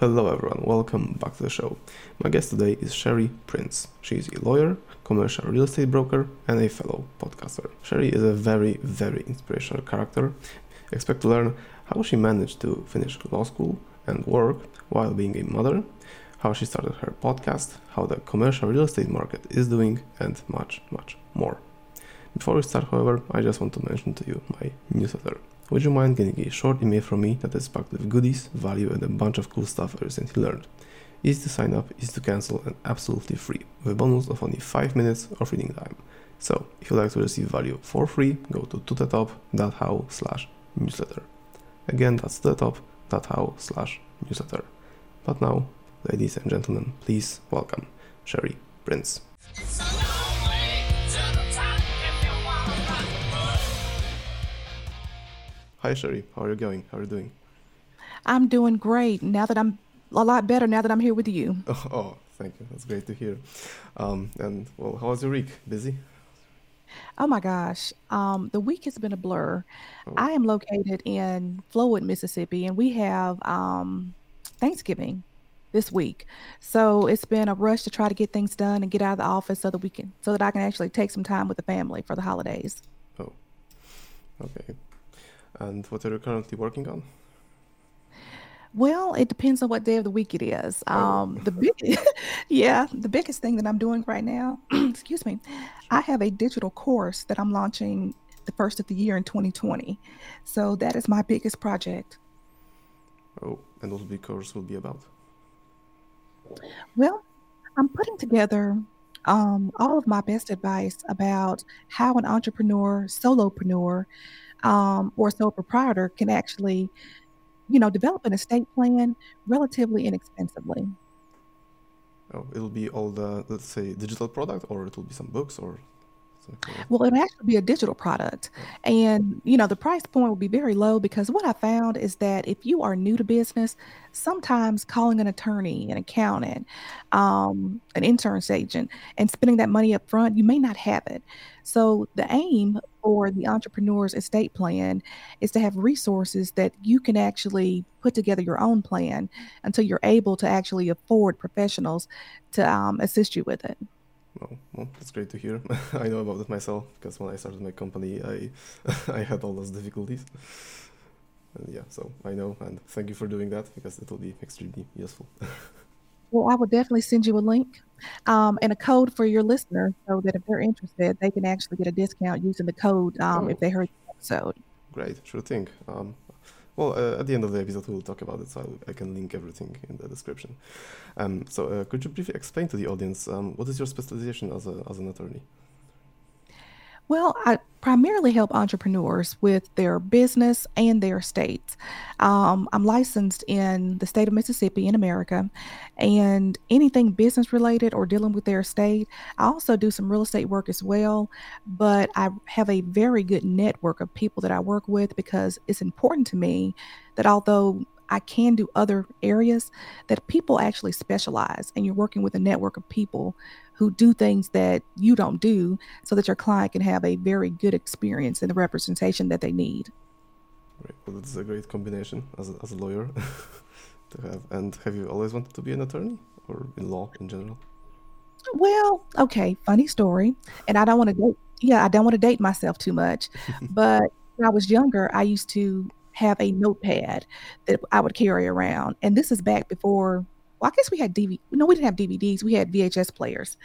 Hello, everyone. Welcome back to the show. My guest today is Scherrie Prince. She is a lawyer, commercial real estate broker, and a fellow podcaster. Scherrie is a very, very inspirational character. Expect to learn how she managed to finish law school and work while being a mother, how she started her podcast, how the commercial real estate market is doing, and much, much more. Before we start, however, I just want to mention to you my newsletter. Would you mind getting a short email from me that is packed with goodies, value, and a bunch of cool stuff I recently learned? Easy to sign up, easy to cancel, and absolutely free, with a bonus of only 5 minutes of reading time. So, if you'd like to receive value for free, go to tothetop.how slash newsletter. Again, that's tothetop.how slash newsletter. But now, ladies and gentlemen, please welcome Scherrie Prince. Hi, Scherrie. How are you going? How are you doing? I'm doing great now that I'm a lot better now that I'm here with you. Oh, oh thank you. That's great to hear. Um, and well, how was your week? Busy? Oh my gosh. Um, the week has been a blur. Oh. I am located in Flowood, Mississippi, and we have um, Thanksgiving this week. So it's been a rush to try to get things done and get out of the office so that we can so that I can actually take some time with the family for the holidays. Oh. Okay. And what are you currently working on? Well, it depends on what day of the week it is. Oh. Um, the big, yeah, the biggest thing that I'm doing right now, excuse me, I have a digital course that I'm launching the first of the year in 2020. So that is my biggest project. Oh, and what the course will be about? Well, I'm putting together um, all of my best advice about how an entrepreneur, solopreneur, um, or sole proprietor can actually, you know, develop an estate plan relatively inexpensively. Oh, it'll be all the let's say digital product, or it will be some books, or well, it'll actually be a digital product. And, you know, the price point will be very low because what I found is that if you are new to business, sometimes calling an attorney, an accountant, um, an insurance agent, and spending that money up front, you may not have it. So the aim for the entrepreneur's estate plan is to have resources that you can actually put together your own plan until you're able to actually afford professionals to um, assist you with it. Well, well, that's great to hear. I know about it myself because when I started my company, I I had all those difficulties. And yeah, so I know, and thank you for doing that because it will be extremely useful. well, I will definitely send you a link um, and a code for your listener so that if they're interested, they can actually get a discount using the code um, oh. if they heard the episode. Great, sure thing. Um, well, uh, at the end of the episode, we'll talk about it, so I'll, i can link everything in the description. Um, so, uh, could you briefly explain to the audience um, what is your specialization as, a, as an attorney? Well, I primarily help entrepreneurs with their business and their estates. Um, I'm licensed in the state of Mississippi in America, and anything business related or dealing with their estate. I also do some real estate work as well, but I have a very good network of people that I work with because it's important to me that although I can do other areas that people actually specialize and you're working with a network of people who do things that you don't do so that your client can have a very good experience and the representation that they need. Right. Well, that's a great combination as a, as a lawyer to have. And have you always wanted to be an attorney or in law in general? Well, okay, funny story. And I don't want to date, yeah, I don't want to date myself too much. but when I was younger, I used to have a notepad that I would carry around. And this is back before, well, I guess we had DVD. No, we didn't have DVDs. We had VHS players.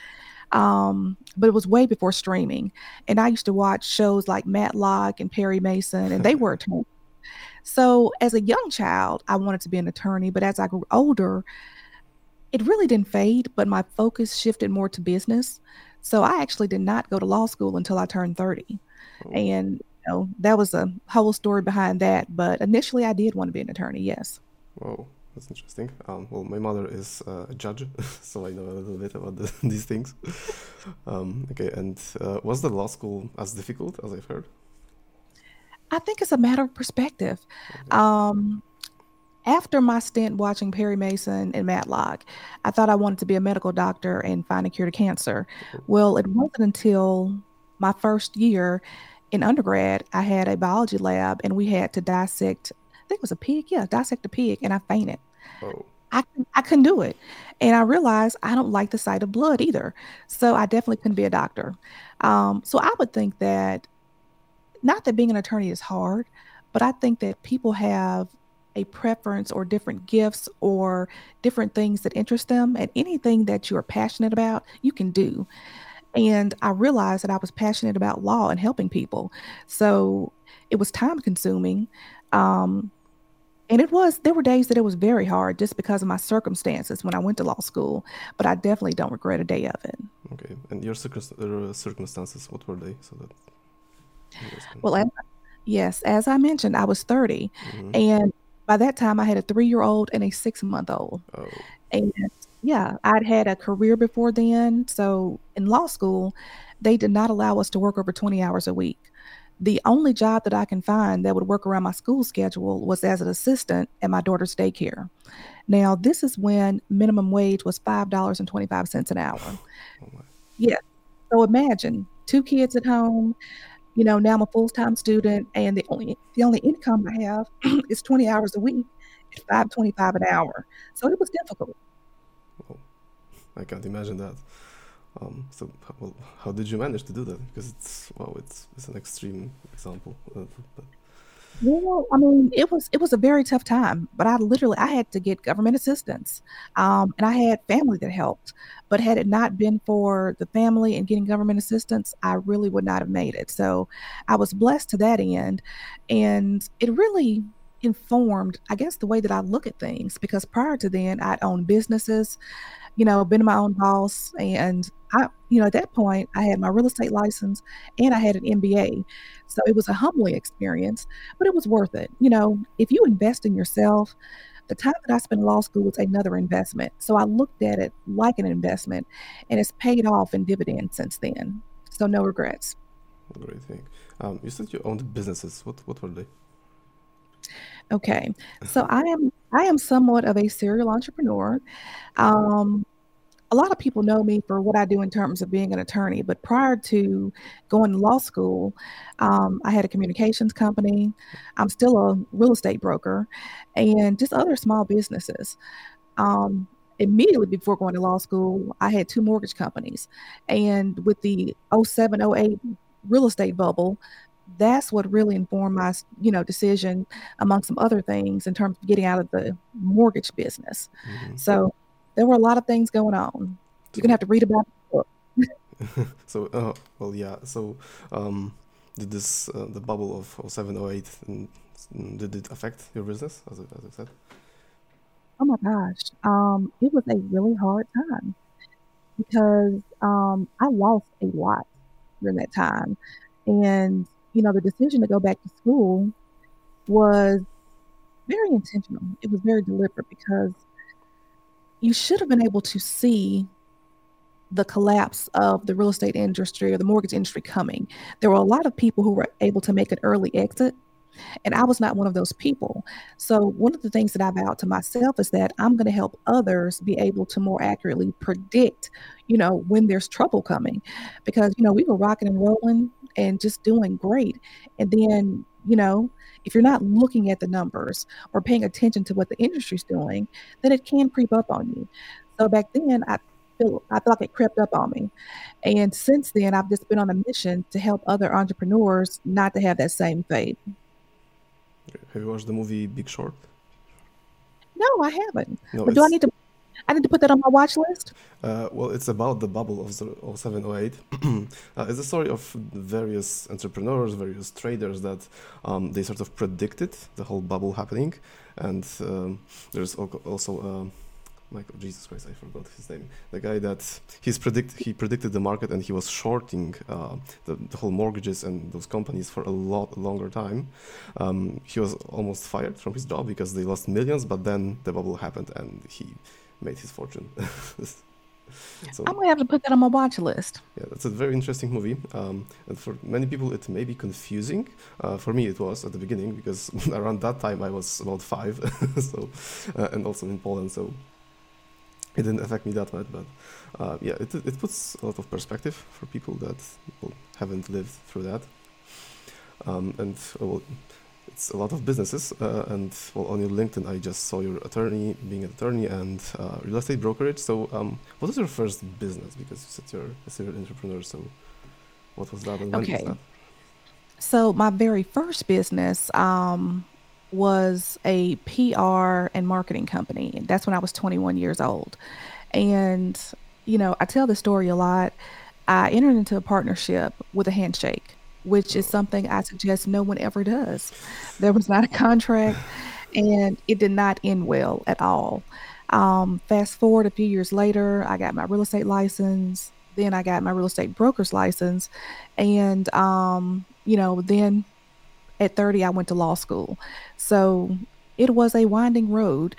Um, but it was way before streaming. And I used to watch shows like Matlock and Perry Mason, and they were attorneys. So as a young child, I wanted to be an attorney. But as I grew older, it really didn't fade, but my focus shifted more to business. So I actually did not go to law school until I turned 30. Oh. And know, that was a whole story behind that. But initially, I did want to be an attorney. Yes. Whoa, that's interesting. Um, well, my mother is uh, a judge, so I know a little bit about the, these things. Um, okay, and uh, was the law school as difficult as I've heard? I think it's a matter of perspective. Okay. Um, after my stint watching Perry Mason and Matlock, I thought I wanted to be a medical doctor and find a cure to cancer. Well, it wasn't until my first year in undergrad, I had a biology lab and we had to dissect, I think it was a pig. Yeah, dissect a pig and I fainted. Oh. I I couldn't do it, and I realized I don't like the sight of blood either. So I definitely couldn't be a doctor. Um, so I would think that not that being an attorney is hard, but I think that people have a preference or different gifts or different things that interest them, and anything that you are passionate about, you can do. And I realized that I was passionate about law and helping people. So it was time consuming. Um, and it was, there were days that it was very hard just because of my circumstances when I went to law school, but I definitely don't regret a day of it. Okay. And your uh, circumstances, what were they? So that. Well, as, yes, as I mentioned, I was 30. Mm-hmm. And by that time, I had a three year old and a six month old. Oh. And yeah, I'd had a career before then. So in law school, they did not allow us to work over 20 hours a week. The only job that I can find that would work around my school schedule was as an assistant at my daughter's daycare. Now, this is when minimum wage was $5.25 an hour. Oh yeah. So imagine two kids at home. You know, now I'm a full-time student and the only the only income I have is 20 hours a week at 525 an hour. So it was difficult. I can't imagine that. Um, so, well, how did you manage to do that? Because it's well, it's it's an extreme example. Well, I mean, it was it was a very tough time, but I literally I had to get government assistance, um, and I had family that helped. But had it not been for the family and getting government assistance, I really would not have made it. So, I was blessed to that end, and it really informed, I guess, the way that I look at things. Because prior to then, I'd owned businesses you know, been my own boss. And I, you know, at that point, I had my real estate license and I had an MBA. So it was a humbling experience, but it was worth it. You know, if you invest in yourself, the time that I spent in law school was another investment. So I looked at it like an investment and it's paid off in dividends since then. So no regrets. Great thing. Um, you said you owned businesses. What what were they? Okay. So I am I am somewhat of a serial entrepreneur. Um, a lot of people know me for what I do in terms of being an attorney, but prior to going to law school, um, I had a communications company. I'm still a real estate broker and just other small businesses. Um, immediately before going to law school, I had two mortgage companies. And with the 07, 08 real estate bubble, that's what really informed my you know decision among some other things in terms of getting out of the mortgage business. Mm-hmm. so there were a lot of things going on. You're gonna have to read about so uh, well yeah so um, did this uh, the bubble of 07 08 and did it affect your business as I, as I said? Oh my gosh um, it was a really hard time. Because um, i lost a lot during that time. And you know, the decision to go back to school was very intentional. It was very deliberate because you should have been able to see the collapse of the real estate industry or the mortgage industry coming. There were a lot of people who were able to make an early exit and I was not one of those people. So, one of the things that I vowed to myself is that I'm going to help others be able to more accurately predict, you know, when there's trouble coming. Because, you know, we were rocking and rolling and just doing great. And then, you know, if you're not looking at the numbers or paying attention to what the industry's doing, then it can creep up on you. So, back then, I feel I feel like it crept up on me. And since then, I've just been on a mission to help other entrepreneurs not to have that same fate. Have you watched the movie Big Short? No, I haven't. No, do I need to? I need to put that on my watch list. Uh, well, it's about the bubble of, of 0708. uh, it's a story of various entrepreneurs, various traders that um, they sort of predicted the whole bubble happening, and um, there's also. Uh, Michael, Jesus Christ, I forgot his name. The guy that he's predict he predicted the market and he was shorting uh, the, the, whole mortgages and those companies for a lot longer time. Um, he was almost fired from his job because they lost millions, but then the bubble happened and he made his fortune. so, I'm gonna have to put that on my watch list. Yeah, that's a very interesting movie, um, and for many people it may be confusing. Uh, for me, it was at the beginning because around that time I was about five, so uh, and also in Poland, so it didn't affect me that much, but uh, yeah, it, it puts a lot of perspective for people that well, haven't lived through that. Um, and uh, well, it's a lot of businesses, uh, and well, on your LinkedIn, I just saw your attorney, being an attorney and uh, real estate brokerage. So, um, what was your first business? Because you said you're a serial entrepreneur. So, what was that? And Okay. was that? So my very first business um, was a PR and marketing company. That's when I was 21 years old. And, you know, I tell the story a lot. I entered into a partnership with a handshake, which is something I suggest no one ever does. There was not a contract, and it did not end well at all. Um, fast forward a few years later, I got my real estate license. Then I got my real estate broker's license. And, um, you know, then at 30, I went to law school. So it was a winding road.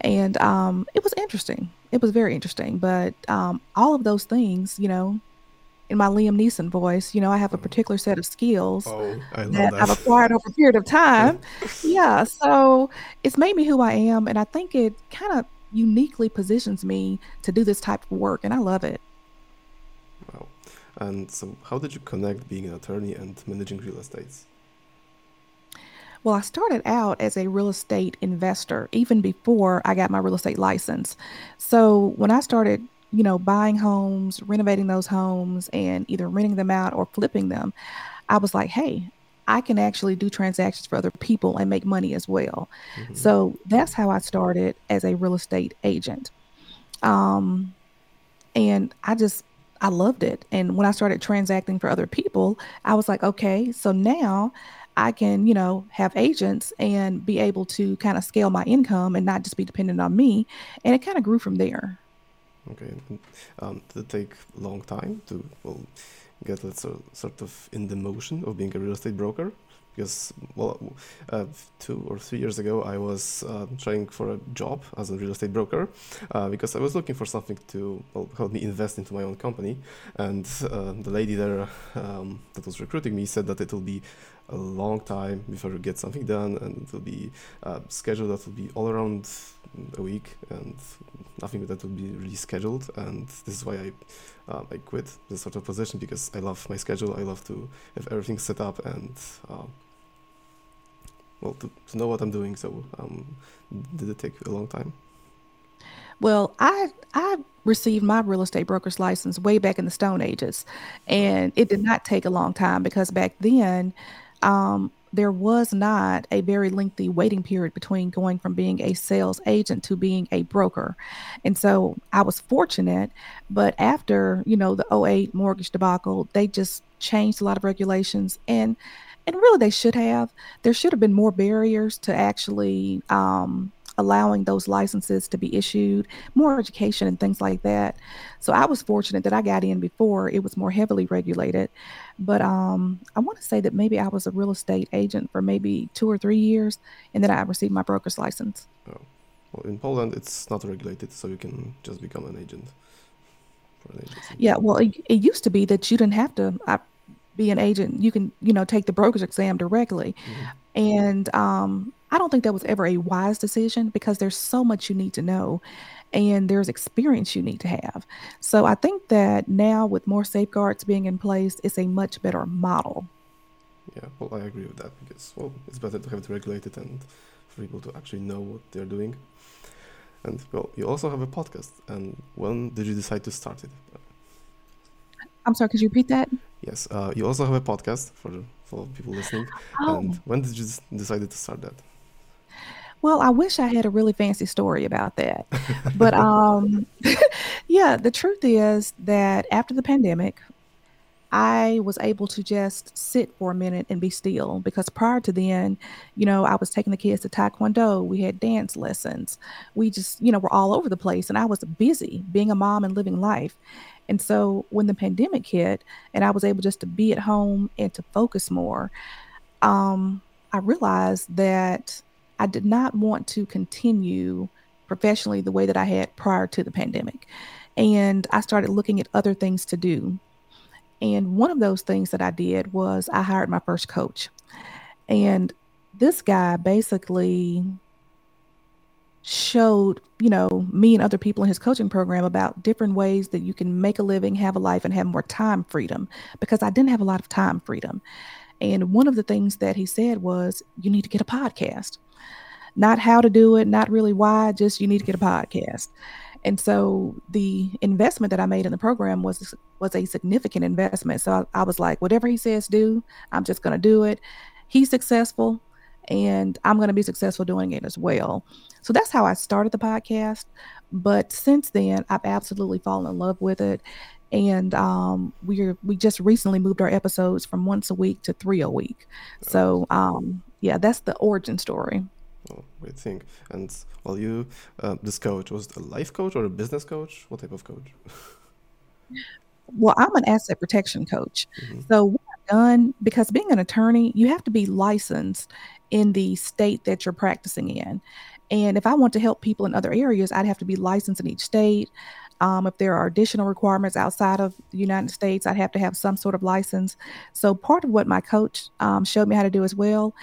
And um, it was interesting. It was very interesting. But um, all of those things, you know, in my Liam Neeson voice, you know, I have a oh, particular set of skills oh, I love that I've acquired over a period of time. Yeah, so it's made me who I am, and I think it kind of uniquely positions me to do this type of work, and I love it. Wow. And so, how did you connect being an attorney and managing real estates? Well, I started out as a real estate investor even before I got my real estate license. So when I started, you know, buying homes, renovating those homes, and either renting them out or flipping them, I was like, hey, I can actually do transactions for other people and make money as well. hmm So that's how I started as a real estate agent. Um, and I just I loved it. And when I started transacting for other people, I was like, okay, so now I can, you know, have agents and be able to kind of scale my income and not just be dependent on me. And it kind of grew from there. Okay. Um, it take a long time to well get sort of in the motion of being a real estate broker? Because well, uh, two or three years ago, I was uh, trying for a job as a real estate broker uh, because I was looking for something to well, help me invest into my own company, and uh, the lady there um, that was recruiting me said that it will be a long time before you get something done, and it will be a schedule that will be all around a week, and nothing that will be really scheduled. And this is why I uh, I quit this sort of position because I love my schedule. I love to have everything set up and uh, well to, to know what I'm doing. So um, did it take a long time? Well, I I received my real estate broker's license way back in the Stone Ages, and it did not take a long time because back then, um, there was not a very lengthy waiting period between going from being a sales agent to being a broker. And so I was fortunate, but after, you know, the '08 mortgage debacle, they just changed a lot of regulations and and really they should have. There should have been more barriers to actually um allowing those licenses to be issued, more education and things like that. So I was fortunate that I got in before it was more heavily regulated. But um, I want to say that maybe I was a real estate agent for maybe two or three years, and then I received my broker's license. oh. Well, in Poland it's not regulated, so you can just become an agent for an. Yeah, well, it, it used to be that you didn't have to uh, be an agent. You can, you know, take the broker's exam directly. hmm And um, I don't think that was ever a wise decision because there's so much you need to know and there's experience you need to have. So I think that now with more safeguards being in place, it's a much better model. Yeah, well, I agree with that because well, it's better to have it regulated and for people to actually know what they're doing. And well, you also have a podcast. And when did you decide to start it? I'm sorry, could you repeat that? Yes, uh, you also have a podcast for for people listening. And Oh, when did you decided to start that? Well, I wish I had a really fancy story about that. But um, yeah, the truth is that after the pandemic, I was able to just sit for a minute and be still because prior to then, you know, I was taking the kids to Taekwondo. We had dance lessons. We just, you know, were all over the place. And I was busy being a mom and living life. And so when the pandemic hit and I was able just to be at home and to focus more, um, I realized that I did not want to continue professionally the way that I had prior to the pandemic. And I started looking at other things to do. And one of those things that I did was I hired my first coach. And this guy basically showed, you know, me and other people in his coaching program about different ways that you can make a living, have a life, and have more time freedom because I didn't have a lot of time freedom. And one of the things that he said was, you need to get a podcast. Not how to do it, not really why, just you need to get a podcast. And so the investment that I made in the program was was a significant investment. So I, I was like, whatever he says do, I'm just going to do it. He's successful, and I'm going to be successful doing it as well. So that's how I started the podcast. But since then, I've absolutely fallen in love with it and um, we're we just recently moved our episodes from once a week to three a week. So um, yeah, that's the origin story. Oh, great thing. And well, you uh, this coach was a life coach or a business coach? What type of coach? well, I'm an asset protection coach. Mm-hmm. So what I've done because being an attorney, you have to be licensed in the state that you're practicing in. And if I want to help people in other areas, I'd have to be licensed in each state. Um, if there are additional requirements outside of the United States, I'd have to have some sort of license. So, part of what my coach um, showed me how to do as well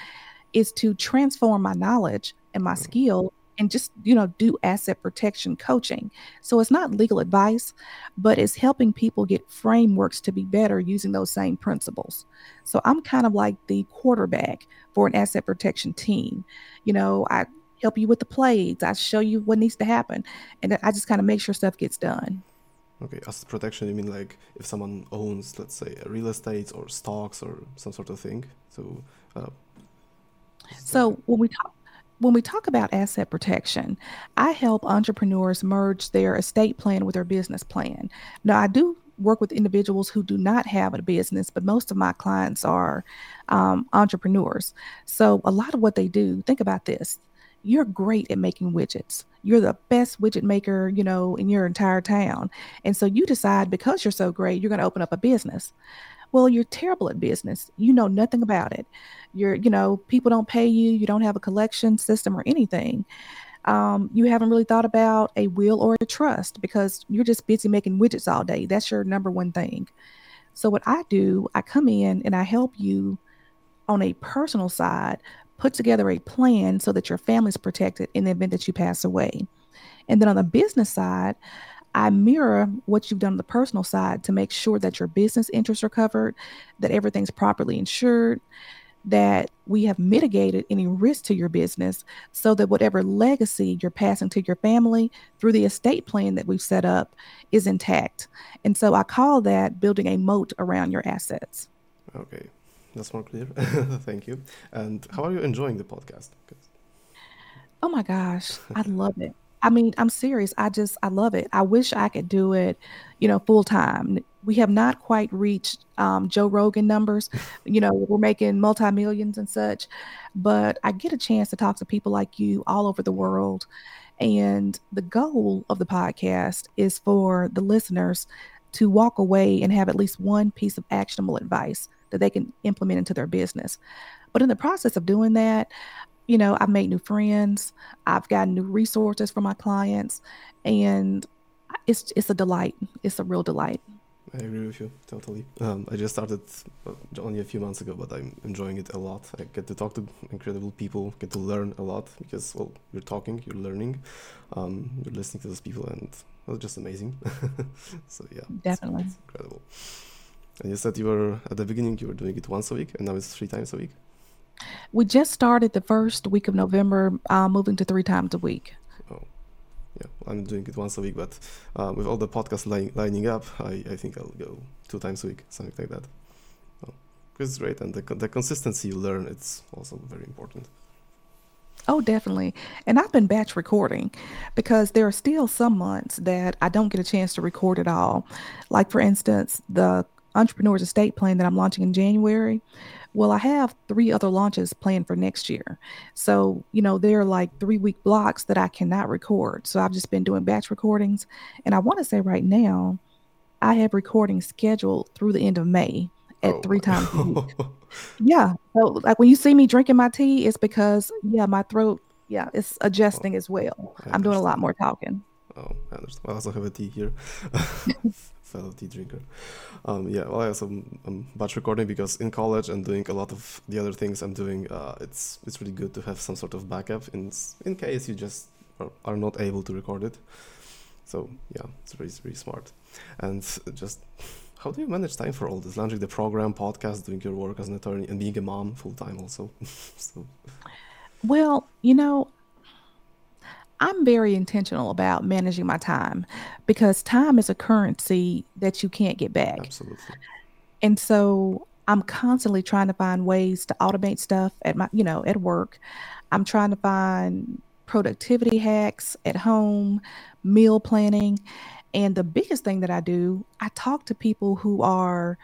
is to transform my knowledge and my skill and just you know do asset protection coaching so it's not legal advice but it's helping people get frameworks to be better using those same principles so i'm kind of like the quarterback for an asset protection team you know i help you with the plays. I show you what needs to happen, and I just kind of make sure stuff gets done. Okay, asset protection. You mean like if someone owns, let's say, real estate or stocks or some sort of thing? So, uh, so when we talk when we talk about asset protection, I help entrepreneurs merge their estate plan with their business plan. Now, I do work with individuals who do not have a business, but most of my clients are um, entrepreneurs. So, a lot of what they do, think about this you're great at making widgets. You're the best widget maker, you know, in your entire town. And so you decide because you're so great, you're going to open up a business. Well, you're terrible at business. You know nothing about it. You're, you know, people don't pay you. You don't have a collection system or anything. Um, you haven't really thought about a will or a trust because you're just busy making widgets all day. That's your number one thing. So, what I do, I come in and I help you on a personal side put together a plan so that your family's protected in the event that you pass away. And then on the business side, I mirror what you've done on the personal side to make sure that your business interests are covered, that everything's properly insured, that we have mitigated any risk to your business so that whatever legacy you're passing to your family through the estate plan that we've set up is intact. And so I call that building a moat around your assets. Okay that's more clear. Thank you. And how are you enjoying the podcast? Oh my gosh, I love it. I mean, I'm serious. I just, I love it. I wish I could do it, you know, full time. We have not quite reached um, Joe Rogan numbers. You know, we're making multi millions and such, but I get a chance to talk to people like you all over the world. And the goal of the podcast is for the listeners to walk away and have at least one piece of actionable advice that they can implement into their business. But in the process of doing that, you know, I've made new friends, I've gotten new resources for my clients, and it's it's a delight. It's a real delight. I agree with you totally. Um, I just started only a few months ago, but I'm enjoying it a lot. I get to talk to incredible people, get to learn a lot because well, you're talking, you're learning, um, you're listening to those people, and it's just amazing. so yeah, definitely it's, it's incredible. And you said you were at the beginning you were doing it once a week, and now it's three times a week. We just started the first week of November, uh, moving to three times a week. Oh, yeah. I'm doing it once a week, but uh, with all the podcasts li- lining up, I, I think I'll go two times a week, something like that. Oh, it's great, and the the consistency you learn it's also very important. Oh, definitely. And I've been batch recording because there are still some months that I don't get a chance to record at all. Like, for instance, the entrepreneur's estate plan that I'm launching in January. Well, I have three other launches planned for next year. So, you know, there are like three week blocks that I cannot record. So I've just been doing batch recordings. And I want to say right now, I have recordings scheduled through the end of May at oh. three times a week. yeah. So, like when you see me drinking my tea, it's because, yeah, my throat, yeah, it's adjusting oh, as well. Oh, I'm doing a lot more talking. Oh, I understand. I also have a tea here. fellow tea drinker. Um, yeah, well, I also am um, batch recording because in college and doing a lot of the other things I'm doing, uh, it's it's really good to have some sort of backup in in case you just are, are not able to record it. So yeah, it's really really smart. And just how do you manage time for all this? Launching the program, podcast, doing your work as an attorney, and being a mom full time also. so. Well, you know, I'm very intentional about managing my time because time is a currency that you can't get back. Absolutely. And so I'm constantly trying to find ways to automate stuff at my, you know, at work. I'm trying to find productivity hacks at home, meal planning. And the biggest thing that I do, I talk to people who are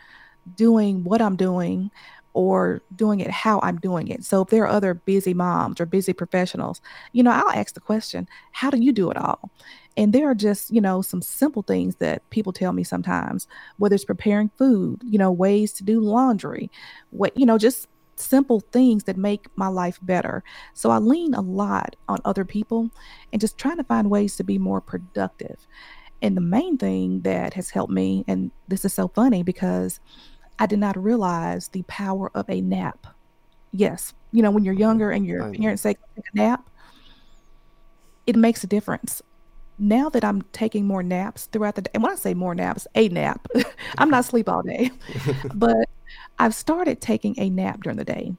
doing what I'm doing or doing it how I'm doing it. So if there are other busy moms or busy professionals, you know, I'll ask the question, how do you do it all? And there are just, you know, some simple things that people tell me sometimes, whether it's preparing food, you know, ways to do laundry, what, you know, just simple things that make my life better. So I lean a lot on other people and just trying to find ways to be more productive. And the main thing that has helped me, and this is so funny because I did not realize the power of a nap. Yes, you know, when you're younger and your parents say take a nap, it makes a difference. Now that I'm taking more naps throughout the day, and when I say more naps, a nap, I'm not sleep all day, but I've started taking a nap during the day.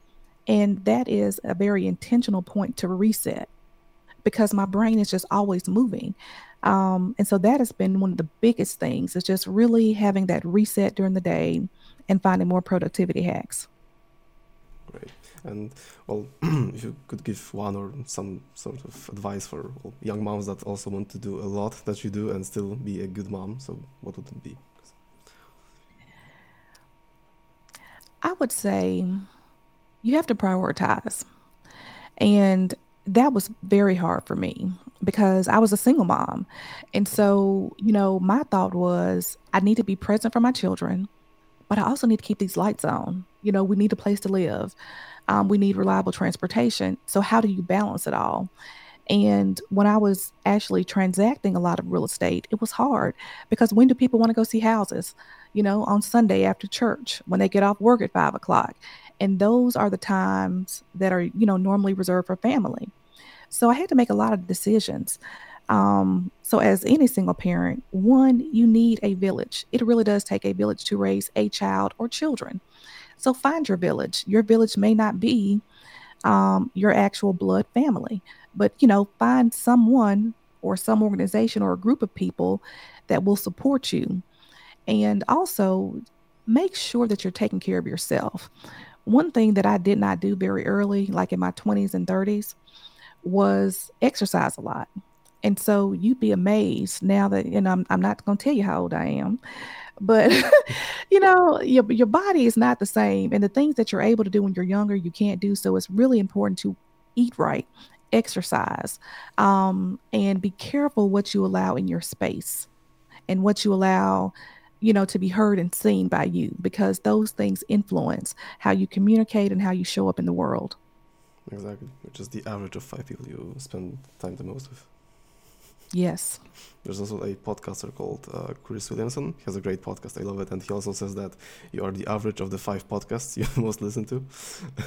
And that is a very intentional point to reset because my brain is just always moving. Um, and so that has been one of the biggest things is just really having that reset during the day and finding more productivity hacks. Great. And well, if you could give one or some sort of advice for young moms that also want to do a lot that you do and still be a good mom, so what would it be? I would say you have to prioritize. And that was very hard for me because I was a single mom. And so, you know, my thought was I need to be present for my children, but I also need to keep these lights on. You know, we need a place to live, um, we need reliable transportation. So, how do you balance it all? And when I was actually transacting a lot of real estate, it was hard because when do people want to go see houses? You know, on Sunday after church, when they get off work at five o'clock. And those are the times that are, you know, normally reserved for family. So I had to make a lot of decisions. Um, so, as any single parent, one, you need a village. It really does take a village to raise a child or children. So, find your village. Your village may not be um, your actual blood family, but you know, find someone or some organization or a group of people that will support you. And also make sure that you're taking care of yourself. One thing that I did not do very early, like in my 20s and 30s, was exercise a lot. And so you'd be amazed now that, you know, I'm, I'm not going to tell you how old I am, but, you know, your, your body is not the same. And the things that you're able to do when you're younger, you can't do. So it's really important to eat right, exercise, um, and be careful what you allow in your space and what you allow you know, to be heard and seen by you because those things influence how you communicate and how you show up in the world. Exactly, which is the average of five people you spend time the most with. Yes. There's also a podcaster called uh, Chris Williamson. He has a great podcast. I love it. And he also says that you are the average of the five podcasts you most listen to.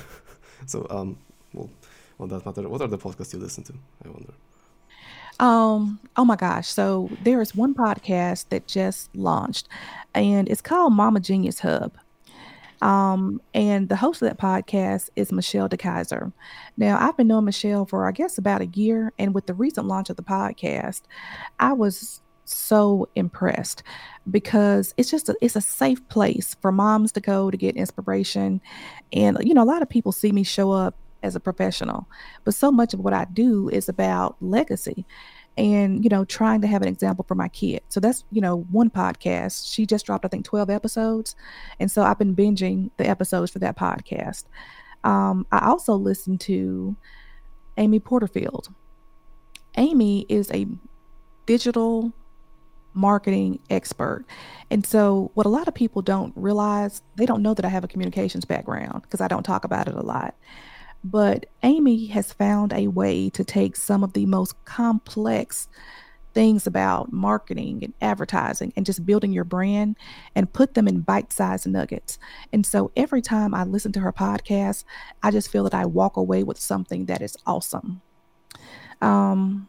so, um, well, on that matter, what are the podcasts you listen to? I wonder. Um, oh my gosh. So there is one podcast that just launched and it's called Mama Genius Hub. Um, and the host of that podcast is Michelle DeKaiser. Now, I've been knowing Michelle for, I guess, about a year. And with the recent launch of the podcast, I was so impressed because it's just a, it's a safe place for moms to go to get inspiration and you know a lot of people see me show up as a professional but so much of what i do is about legacy and you know trying to have an example for my kid. So that's you know one podcast. She just dropped i think 12 episodes and so i've been binging the episodes for that podcast. Um, i also listen to amy porterfield. Amy is a digital marketing expert and so what a lot of people don't realize they don't know that i have a communications background because i don't talk about it a lot but Amy has found a way to take some of the most complex things about marketing and advertising and just building your brand and put them in bite sized nuggets. And so every time I listen to her podcast, I just feel that I walk away with something that is awesome. Um,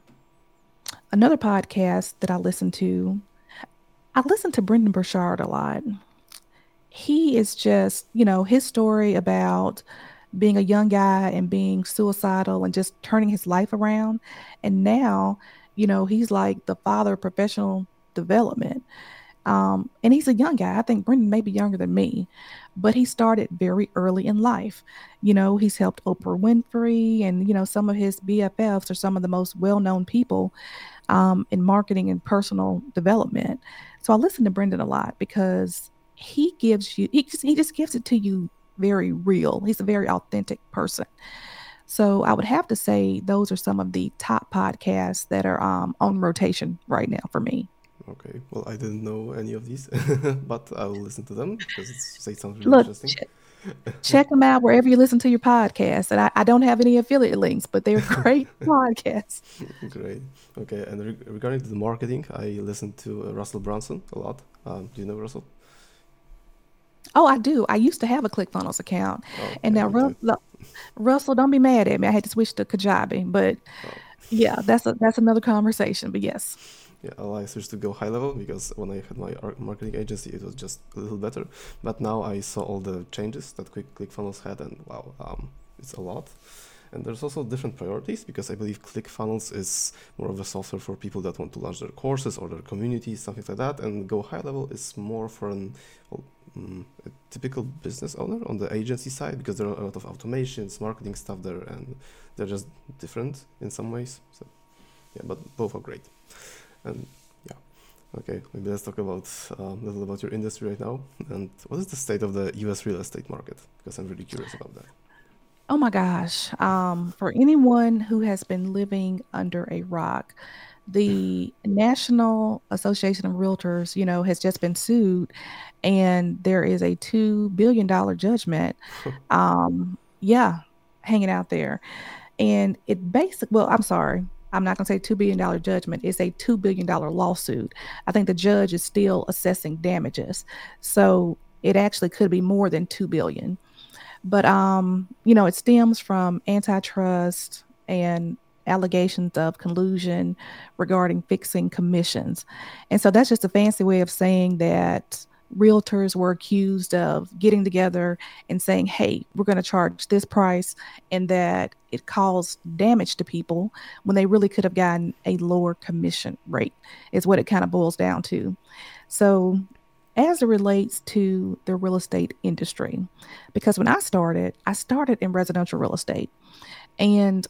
another podcast that I listen to, I listen to Brendon Burchard a lot. he is just, you know, his story about being a young guy and being suicidal and just turning his life around. And now, you know, he's like the father of professional development. Um, and he's a young guy. I think Brendon may be younger than me, but he started very early in life. You know, he's helped Oprah Winfrey, and you know, some of his BFFs are some of the most well-known people um, in marketing and personal development. So I listen to Brendon a lot because he gives you he just he just gives it to you very real. He's a very authentic person. So I would have to say those are some of the top podcasts that are um, on rotation right now for me. Okay, well, I didn't know any of these, but I will listen to them because it sounds really Look, interesting. Check, check them out wherever you listen to your podcast. And I, I don't have any affiliate links, but they're great podcasts. Great. Okay, and re- regarding the marketing, I listen to uh, Russell Brunson a lot. Um, do you know Russell? Oh, I do. I used to have a ClickFunnels account, Oh, and now. Russell, Russell, don't be mad at me. I had to switch to Kajabi, but Oh. yeah, that's a that's another conversation. But yes, Yeah, well, I switched to Go High Level because when I had my marketing agency, it was just a little better. But now I saw all the changes that Quick ClickFunnels had, and wow, um, it's a lot. And there's also different priorities because I believe ClickFunnels is more of a software for people that want to launch their courses or their communities, something like that. And Go High Level is more for an well, mm, a typical business owner on the agency side because there are a lot of automations, marketing stuff there, and they're just different in some ways. So yeah, but both are great. And yeah, okay, maybe let's talk about um, a little about your industry right now. And what is the state of the U.S. real estate market? Because I'm really curious about that. Oh my gosh. Um, for anyone who has been living under a rock, the National Association of Realtors, you know, has just been sued, and there is a $2 billion judgment. Um, yeah, hanging out there. And it basic, well, I'm sorry. I'm not going to say $2 billion judgment. It's a $2 billion lawsuit. I think the judge is still assessing damages. So it actually could be more than 2 billion but um, you know, it stems from antitrust and allegations of collusion regarding fixing commissions. And so that's just a fancy way of saying that realtors were accused of getting together and saying, hey, we're going to charge this price, and that it caused damage to people when they really could have gotten a lower commission rate, is what it kind of boils down to. So as it relates to the real estate industry. Because when I started, I started in residential real estate. And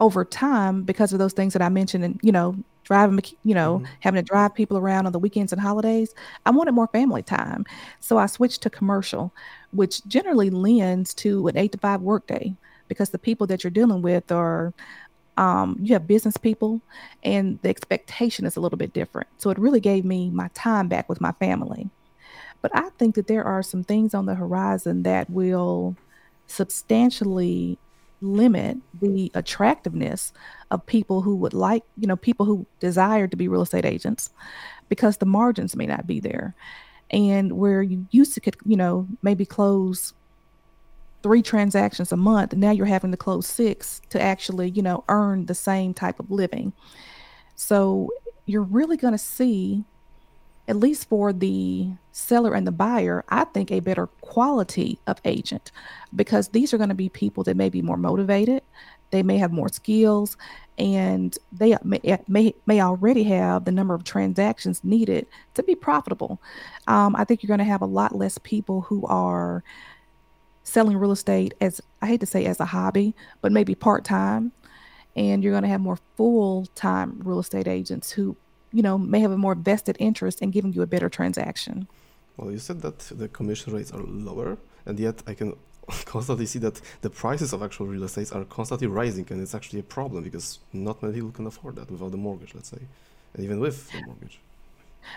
over time, because of those things that I mentioned, and you know, driving, you know, hmm having to drive people around on the weekends and holidays, I wanted more family time. So I switched to commercial, which generally lends to an eight to five workday because the people that you're dealing with are um, you have business people and the expectation is a little bit different. So it really gave me my time back with my family. But I think that there are some things on the horizon that will substantially limit the attractiveness of people who would like, you know, people who desire to be real estate agents because the margins may not be there. And where you used to could, you know, maybe close three transactions a month, now you're having to close six to actually, you know, earn the same type of living. So you're really going to see at least for the seller and the buyer, I think a better quality of agent because these are going to be people that may be more motivated, they may have more skills, and they may, may, may already have the number of transactions needed to be profitable. Um, I think you're going to have a lot less people who are selling real estate as I hate to say as a hobby, but maybe part time. And you're going to have more full time real estate agents who you know, may have a more vested interest in giving you a better transaction. Well, you said that the commission rates are lower, and yet I can constantly see that the prices of actual real estates are constantly rising, and it's actually a problem because not many people can afford that without the mortgage, let's say, and even with the mortgage.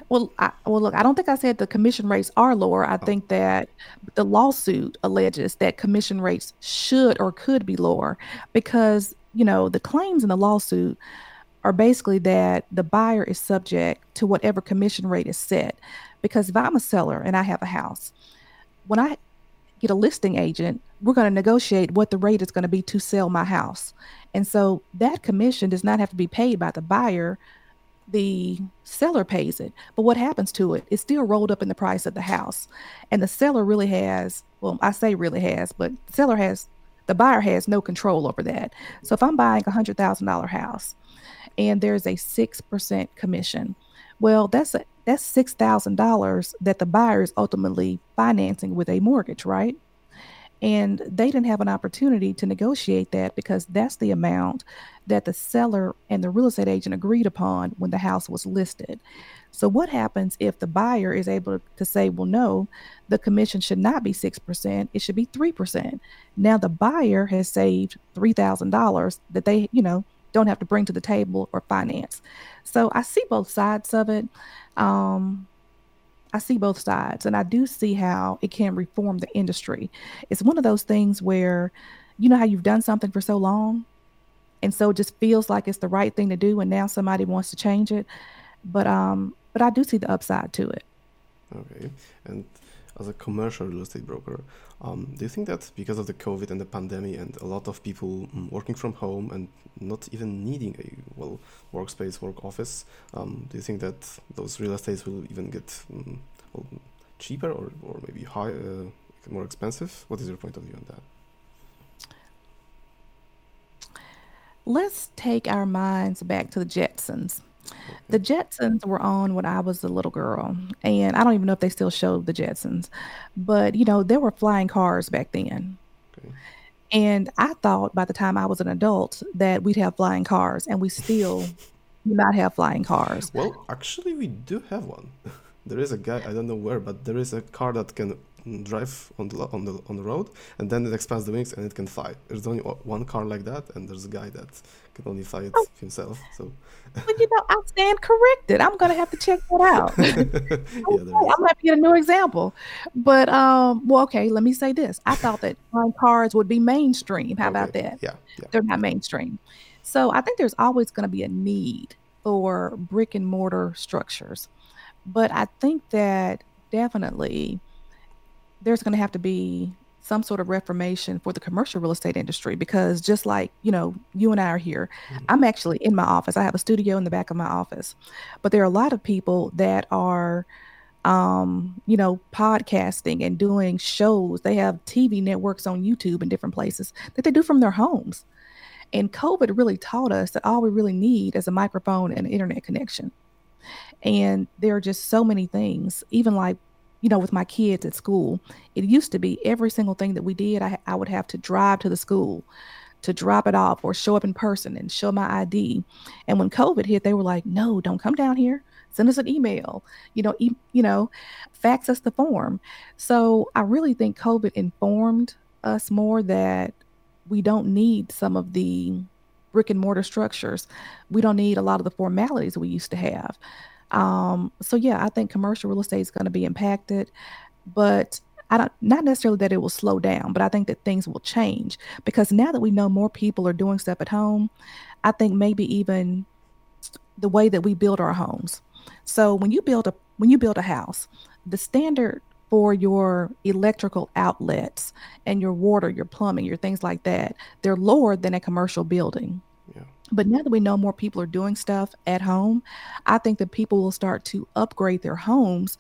Well, I, well, look, I don't think I said the commission rates are lower. I Oh, think that the lawsuit alleges that commission rates should or could be lower because, you know, the claims in the lawsuit are basically that the buyer is subject to whatever commission rate is set. Because if I'm a seller and I have a house, when I get a listing agent, we're going to negotiate what the rate is going to be to sell my house. And so that commission does not have to be paid by the buyer the seller pays it. But what happens to it? It's still rolled up in the price of the house. And the seller really has, well, I say really has, but the seller has, the buyer has no control over that. So if I'm buying a $100,000 house and there's a 6% commission, well, that's a, that's $6,000 that the buyer is ultimately financing with a mortgage, right? And they didn't have an opportunity to negotiate that because that's the amount that the seller and the real estate agent agreed upon when the house was listed. So, what happens if the buyer is able to say, well, no, the commission should not be 6%, it should be 3%? Now, the buyer has saved $3,000 that they, you know, don't have to bring to the table or finance. So, I see both sides of it. Um, I see both sides and I do see how it can reform the industry. It's one of those things where you know how you've done something for so long and so it just feels like it's the right thing to do and now somebody wants to change it. But um but I do see the upside to it. Okay. And as a commercial real estate broker, um, do you think that because of the COVID and the pandemic and a lot of people mm, working from home and not even needing a well workspace, work office, um, do you think that those real estates will even get um, well, cheaper or, or maybe high, uh, more expensive? What is your point of view on that? Let's take our minds back to the Jetsons. The Jetsons were on when I was a little girl, and I don't even know if they still show the Jetsons, but you know, there were flying cars back then. Okay. And I thought by the time I was an adult that we'd have flying cars, and we still do not have flying cars. Well, actually, we do have one. there is a guy I don't know where, but there is a car that can drive on the on the on the road, and then it expands the wings and it can fly. There's only one car like that, and there's a guy that can only it oh. himself. So, but you know, I stand corrected. I'm gonna have to check that out. yeah, I'm gonna have to get a new example. But um, well, okay, let me say this. I thought that flying cars would be mainstream. How okay. about that? Yeah, yeah, they're not mainstream. So I think there's always going to be a need for brick and mortar structures, but I think that definitely there's going to have to be some sort of reformation for the commercial real estate industry because just like you know you and i are here mm-hmm. i'm actually in my office. I have a studio in the back of my office. But there are a lot of people that are um you know podcasting and doing shows. They have tv networks on youtube and different places that they do from their homes. And covid really taught us that all we really need is a microphone and an internet connection. And there are just so many things even like you know, with my kids at school, it used to be every single thing that we did, I, I would have to drive to the school to drop it off or show up in person and show my ID. And when COVID hit, they were like, no, don't come down here. Send us an email, you know, e- you know, fax us the form. So I really think COVID informed us more that we don't need some of the brick and mortar structures. We don't need a lot of the formalities we used to have. Um, so yeah, I think commercial real estate is going to be impacted, but I don't not necessarily that it will slow down, but I think that things will change because now that we know more people are doing stuff at home, I think maybe even the way that we build our homes. So when you build a when you build a house, the standard for your electrical outlets and your water, your plumbing, your things like that, they're lower than a commercial building. But now that we know more people are doing stuff at home, I think that people will start to upgrade their homes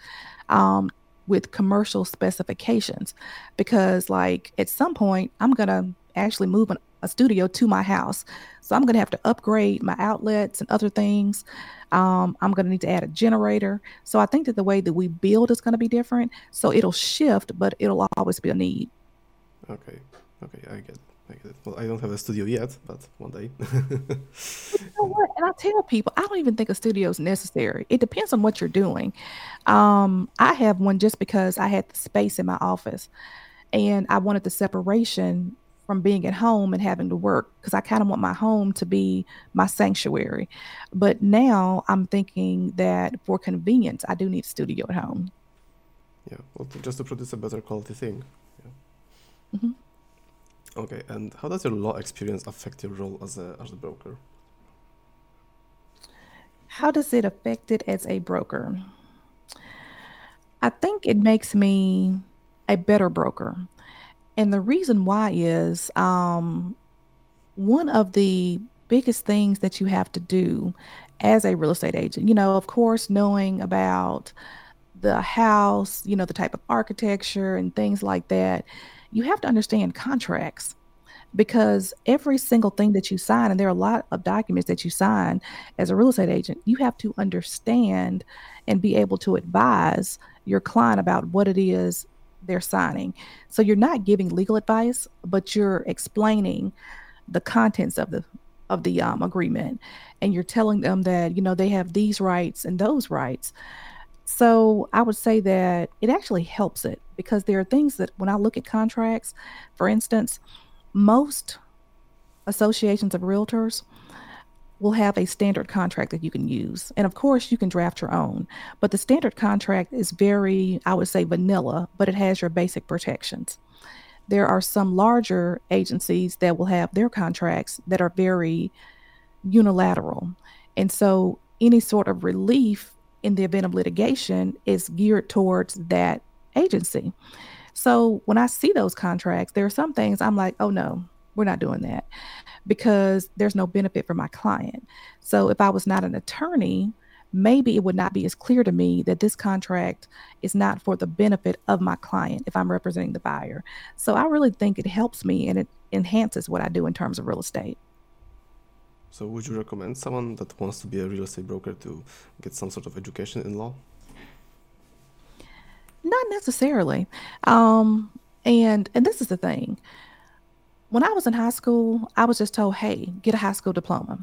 um, with commercial specifications because, like, at some point, I'm going to actually move an, a studio to my house. So I'm going to have to upgrade my outlets and other things. Um, I'm going to need to add a generator. So I think that the way that we build is going to be different. So it'll shift, but it'll always be a need. Okay. Okay. I get well, I don't have a studio yet, but one day. you know what? And I tell people, I don't even think a studio is necessary. It depends on what you're doing. Um, I have one just because I had the space in my office, and I wanted the separation from being at home and having to work because I kind of want my home to be my sanctuary. But now I'm thinking that for convenience, I do need a studio at home. Yeah, well, just to produce a better quality thing. Yeah. Mm-hmm. Okay, and how does your law experience affect your role as a as a broker? How does it affect it as a broker? I think it makes me a better broker. And the reason why is um, one of the biggest things that you have to do as a real estate agent. You know, of course, knowing about the house, you know, the type of architecture and things like that, you have to understand contracts because every single thing that you sign, and there are a lot of documents that you sign as a real estate agent, you have to understand and be able to advise your client about what it is they're signing. So you're not giving legal advice, but you're explaining the contents of the of the um, agreement, and you're telling them that you know they have these rights and those rights. So I would say that it actually helps it because there are things that when I look at contracts, for instance, most associations of realtors will have a standard contract that you can use. And of course, you can draft your own. But the standard contract is very, I would say, vanilla, but it has your basic protections. There are some larger agencies that will have their contracts that are very unilateral. And so any sort of relief in the event of litigation is geared towards that agency. So when I see those contracts, there are some things I'm like, oh no, we're not doing that because there's no benefit for my client. So if I was not an attorney, maybe it would not be as clear to me that this contract is not for the benefit of my client if I'm representing the buyer. So I really think it helps me and it enhances what I do in terms of real estate. So would you recommend someone that wants to be a real estate broker to get some sort of education in law? Not necessarily. Um, and and this is the thing. When I was in high school, I was just told, "Hey, get a high school diploma."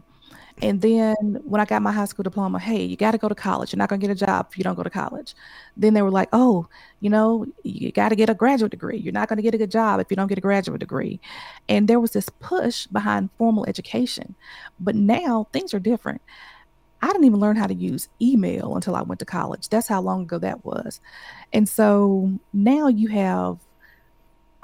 And then when I got my high school diploma, hey, you got to go to college. You're not going to get a job if you don't go to college. Then they were like, oh, you know, you got to get a graduate degree. You're not going to get a good job if you don't get a graduate degree. And there was this push behind formal education. But now things are different. I didn't even learn how to use email until I went to college. That's how long ago that was. And so now you have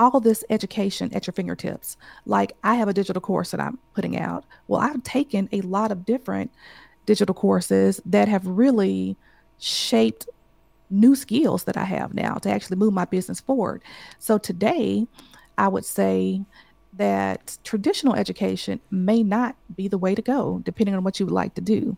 all this education at your fingertips. Like I have a digital course that I'm putting out. Well, I've taken a lot of different digital courses that have really shaped new skills that I have now to actually move my business forward. So today, I would say that traditional education may not be the way to go, depending on what you would like to do.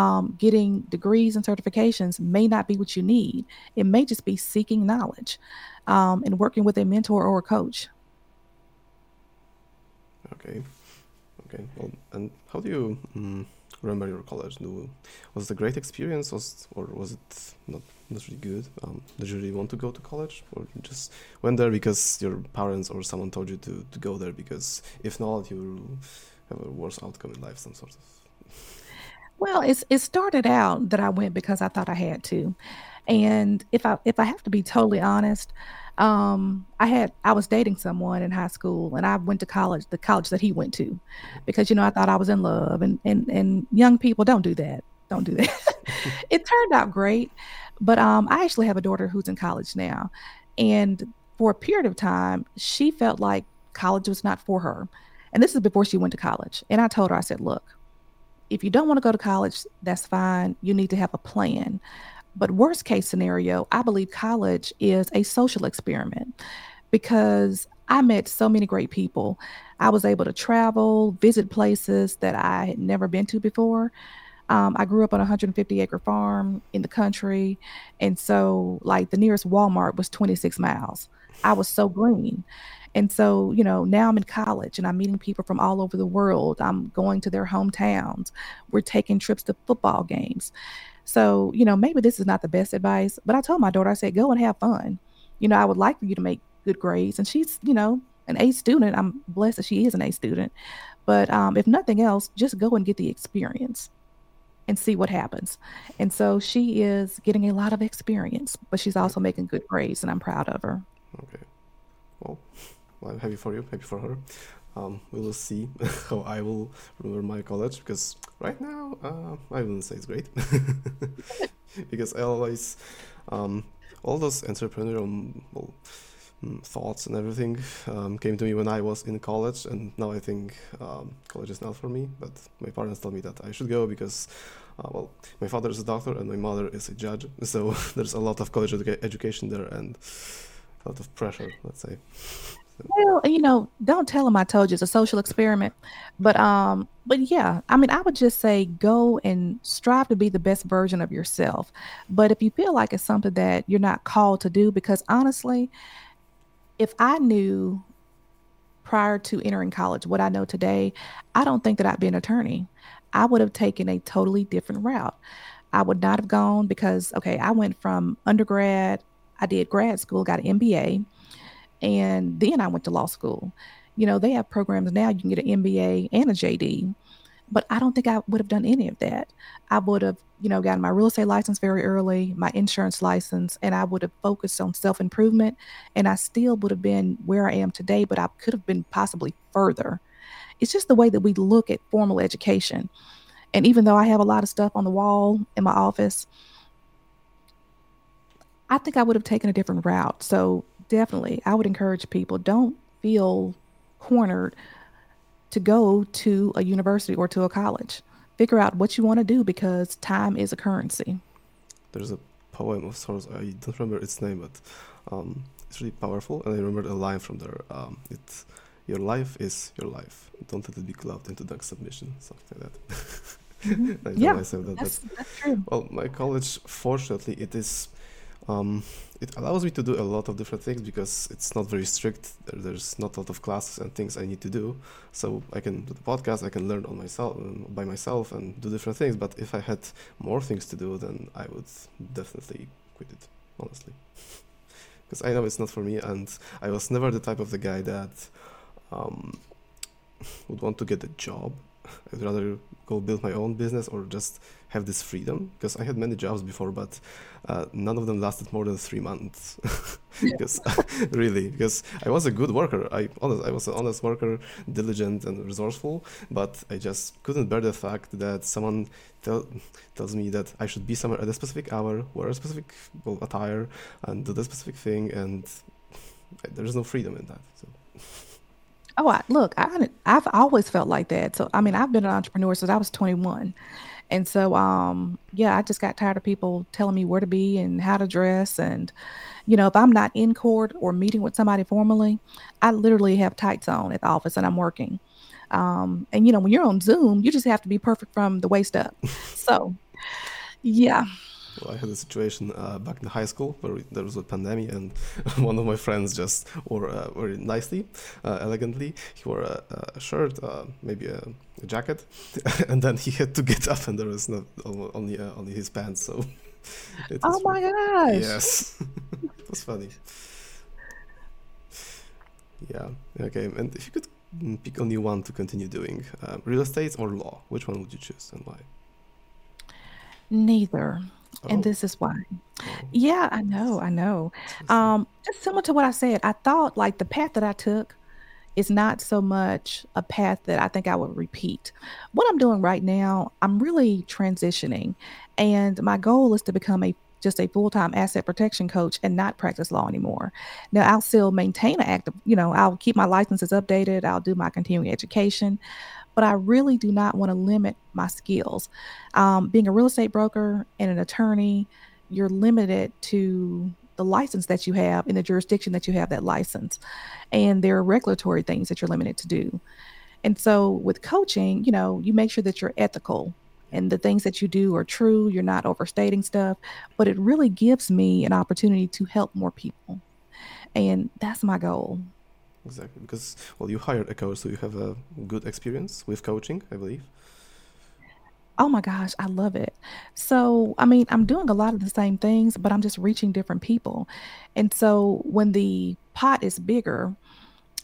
Um, getting degrees and certifications may not be what you need. It may just be seeking knowledge um, and working with a mentor or a coach. Okay. Okay. Well, and how do you um, remember your college? Do, was it a great experience, was, or was it not, not really good? Um, did you really want to go to college, or just went there because your parents or someone told you to, to go there? Because if not, you have a worse outcome in life, some sort of. Well, it's it started out that I went because I thought I had to. And if I if I have to be totally honest, um, I had I was dating someone in high school and I went to college, the college that he went to, because you know I thought I was in love and and and young people don't do that. Don't do that. it turned out great, but um, I actually have a daughter who's in college now, and for a period of time, she felt like college was not for her, and this is before she went to college. And I told her, I said, look, if you don't want to go to college, that's fine. You need to have a plan. But worst case scenario, I believe college is a social experiment because I met so many great people. I was able to travel, visit places that I had never been to before. Um, I grew up on a 150 acre farm in the country. And so, like, the nearest Walmart was 26 miles. I was so green. And so, you know, now I'm in college and I'm meeting people from all over the world. I'm going to their hometowns. We're taking trips to football games. So, you know, maybe this is not the best advice, but I told my daughter, I said, go and have fun. You know, I would like for you to make good grades. And she's, you know, an A student. I'm blessed that she is an A student. But um, if nothing else, just go and get the experience and see what happens. And so she is getting a lot of experience, but she's also making good grades, and I'm proud of her. Okay. Well, I'm happy for you, happy for her. Um, we will see how I will remember my college because right now uh, I wouldn't say it's great because I always um, all those entrepreneurial well, mm, thoughts and everything um, came to me when I was in college and now I think um, college is not for me but my parents told me that I should go because uh, well my father is a doctor and my mother is a judge so there's a lot of college educa- education there and a lot of pressure let's say Well, you know, don't tell them I told you it's a social experiment. But um, but yeah, I mean, I would just say go and strive to be the best version of yourself. But if you feel like it's something that you're not called to do, because honestly, if I knew prior to entering college what I know today, I don't think that I'd be an attorney. I would have taken a totally different route. I would not have gone because, okay, I went from undergrad, I did grad school, got an MBA, and then I went to law school. You know, they have programs now you can get an MBA and a JD, but I don't think I would have done any of that. I would have, you know, gotten my real estate license very early, my insurance license, and I would have focused on self improvement. And I still would have been where I am today, but I could have been possibly further. It's just the way that we look at formal education. And even though I have a lot of stuff on the wall in my office, I think I would have taken a different route. So definitely, I would encourage people don't feel cornered to go to a university or to a college. Figure out what you want to do because time is a currency. There's a poem of sorts. I don't remember its name, but um, it's really powerful. And I remember a line from there. Um, it's your life is your life. Don't let it be clouded into dark submission. Something like that. Mm-hmm. Yeah, that. that's that's true. well, my college, fortunately, it is um, it allows me to do a lot of different things because it's not very strict. There, there's not a lot of classes and things I need to do. So I can do the podcast, I can learn on myself um, by myself and do different things. But if I had more things to do, then I would definitely quit it, honestly. Because I know it's not for me, and I was never the type of the guy that um, would want to get a job. I'd rather go build my own business or just have this freedom. Because I had many jobs before, but uh, none of them lasted more than three months. because really, because I was a good worker. I honest, I was an honest worker, diligent and resourceful. But I just couldn't bear the fact that someone tell, tells me that I should be somewhere at a specific hour, wear a specific well, attire, and do the specific thing, and there's no freedom in that. So. Oh, I, look, I, I've always felt like that. So, I mean, I've been an entrepreneur since I was 21. And so, um, yeah, I just got tired of people telling me where to be and how to dress. And, you know, if I'm not in court or meeting with somebody formally, I literally have tights on at the office and I'm working. Um, and, you know, when you're on Zoom, you just have to be perfect from the waist up. So, yeah. Well, I had a situation uh, back in high school where there was a pandemic, and one of my friends just wore uh, very nicely, uh, elegantly. He wore a, a shirt, uh, maybe a, a jacket, and then he had to get up, and there was not only uh, only his pants. So Oh my gosh. yes, it was funny. Yeah. Okay. And if you could mm, pick only one to continue doing, uh, real estate or law, which one would you choose and why? Neither. And Oh. this is why. Oh. Yeah, I know, I know. Um, just similar to what I said, I thought like the path that I took is not so much a path that I think I would repeat. What I'm doing right now, I'm really transitioning, and my goal is to become a just a full-time asset protection coach and not practice law anymore. Now, I'll still maintain an active, you know, I'll keep my licenses updated, I'll do my continuing education, but I really do not want to limit my skills. Um, being a real estate broker and an attorney, you're limited to the license that you have in the jurisdiction that you have that license. And there are regulatory things that you're limited to do. And so with coaching, you know, you make sure that you're ethical and the things that you do are true, you're not overstating stuff, but it really gives me an opportunity to help more people. And that's my goal. Exactly, because well, you hired a coach, so you have a good experience with coaching, I believe. Oh my gosh, I love it. So, I mean, I'm doing a lot of the same things, but I'm just reaching different people. And so when the pot is bigger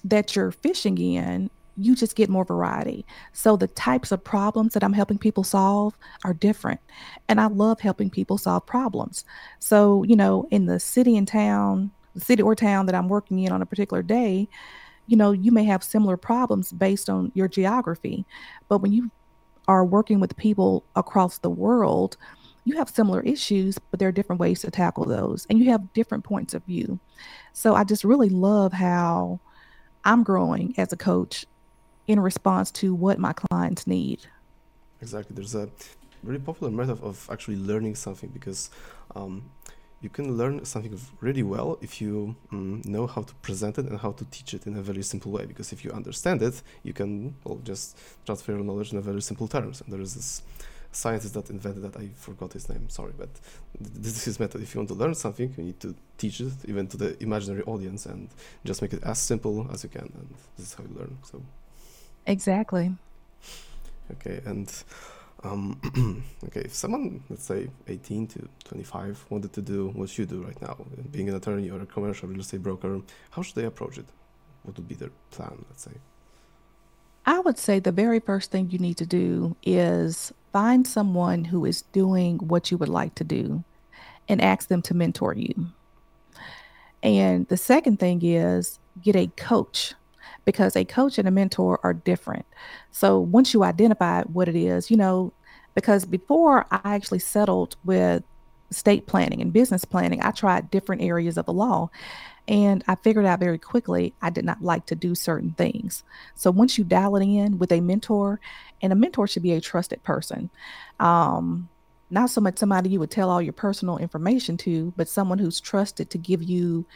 that you're fishing in, you just get more variety. So the types of problems that I'm helping people solve are different. And I love helping people solve problems. So, you know, in the city and town, the city or town that I'm working in on a particular day, you know, you may have similar problems based on your geography. But when you are working with people across the world, you have similar issues, but there are different ways to tackle those, and you have different points of view. So I just really love how I'm growing as a coach in response to what my clients need. Exactly, there's a very popular method of actually learning something because um, you can learn something really well if you mm, know how to present it and how to teach it in a very simple way. Because if you understand it, you can well just transfer your knowledge in a very simple terms. And there is this scientist that invented that. I forgot his name. Sorry, but this is his method. If you want to learn something, you need to teach it even to the imaginary audience and just make it as simple as you can. And this is how you learn. So exactly. Okay, and um, okay, if someone, let's say 18 to 25, wanted to do what you do right now, being an attorney or a commercial real estate broker, how should they approach it? What would be their plan, let's say? I would say the very first thing you need to do is find someone who is doing what you would like to do and ask them to mentor you. And the second thing is get a coach because a coach and a mentor are different. So once you identify what it is, you know, because before I actually settled with estate planning and business planning, I tried different areas of the law. And I figured out very quickly I did not like to do certain things. So once you dial it in with a mentor, and a mentor should be a trusted person. Um, not so much somebody you would tell all your personal information to, but someone who's trusted to give you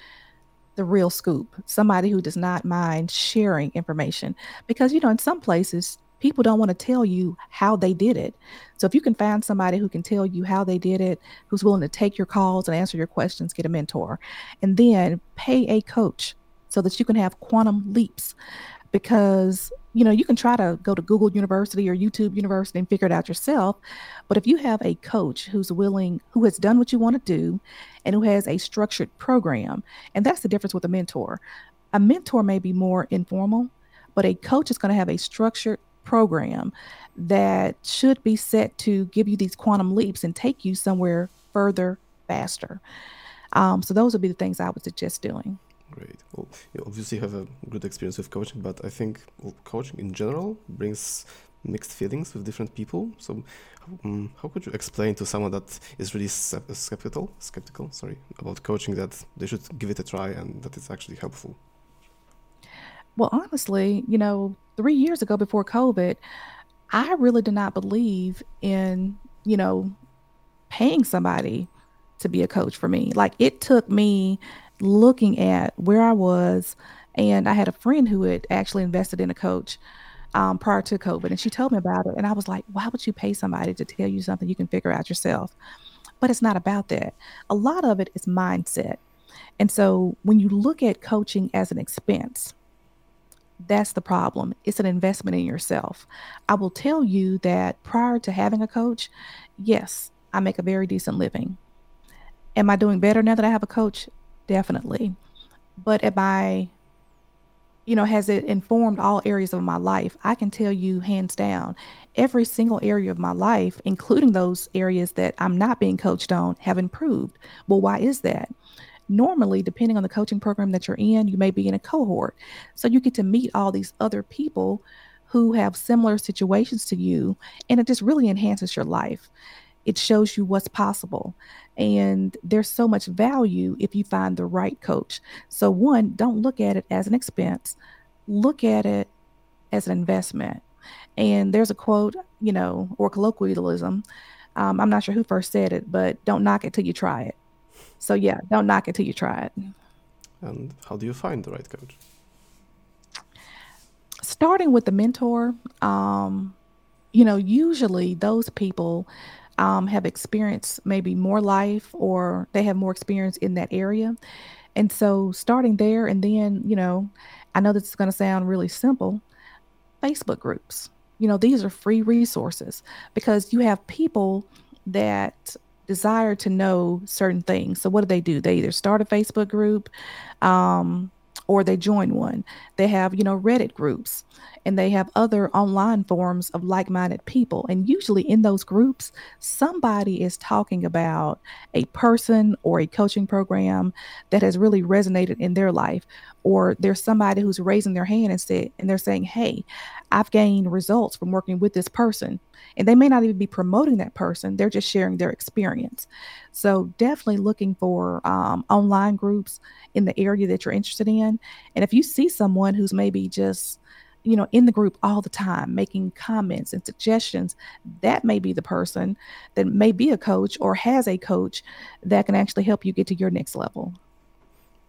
the real scoop, somebody who does not mind sharing information. Because, you know, in some places, people don't want to tell you how they did it. So if you can find somebody who can tell you how they did it, who's willing to take your calls and answer your questions, get a mentor. And then pay a coach so that you can have quantum leaps because you know you can try to go to google university or youtube university and figure it out yourself but if you have a coach who's willing who has done what you want to do and who has a structured program. And that's the difference with a mentor. A mentor may be more informal but a coach is going to have a structured program that should be set to give you these quantum leaps and take you somewhere further faster. Um, so those would be the things i would suggest doing. Great. Well, you obviously have a good experience with coaching, but I think well, coaching in general brings mixed feelings with different people. So, um, how could you explain to someone that is really skeptical, skeptical, sorry, about coaching that they should give it a try and that it's actually helpful? Well, honestly, you know, three years ago before COVID, I really did not believe in, you know, paying somebody to be a coach for me. Like it took me looking at where I was, and I had a friend who had actually invested in a coach um, prior to COVID, and she told me about it, and I was like, "Why would you pay somebody to tell you something you can figure out yourself?" But it's not about that. A lot of it is mindset, and so when you look at coaching as an expense, that's the problem. It's an investment in yourself. I will tell you that prior to having a coach, yes, I make a very decent living. Am I doing better now that I have a coach? definitely. But am I, you know, has it informed all areas of my life? I can tell you hands down, every single area of my life, including those areas that I'm not being coached on, have improved. Well, why is that? Normally, depending on the coaching program that you're in, you may be in a cohort. So you get to meet all these other people who have similar situations to you, and it just really enhances your life it shows you what's possible. And there's so much value if you find the right coach. So, one, don't look at it as an expense, look at it as an investment. And there's a quote, you know, or colloquialism. Um, I'm not sure who first said it, but don't knock it till you try it. So, yeah, don't knock it till you try it. And how do you find the right coach? Starting with the mentor, um, you know, usually those people um, have experienced maybe more life or they have more experience in that area. And so starting there, and then, you know, I know this is going to sound really simple Facebook groups. You know, these are free resources because you have people that desire to know certain things. So what do they do? They either start a Facebook group, um, or they join one. They have, you know, Reddit groups and they have other online forums of like minded people. And usually in those groups, somebody is talking about a person or a coaching program that has really resonated in their life. Or there's somebody who's raising their hand and said, and they're saying, Hey, I've gained results from working with this person. And they may not even be promoting that person, they're just sharing their experience. So, definitely looking for um, online groups in the area that you're interested in. And if you see someone who's maybe just you know, in the group all the time, making comments and suggestions, that may be the person that may be a coach or has a coach that can actually help you get to your next level.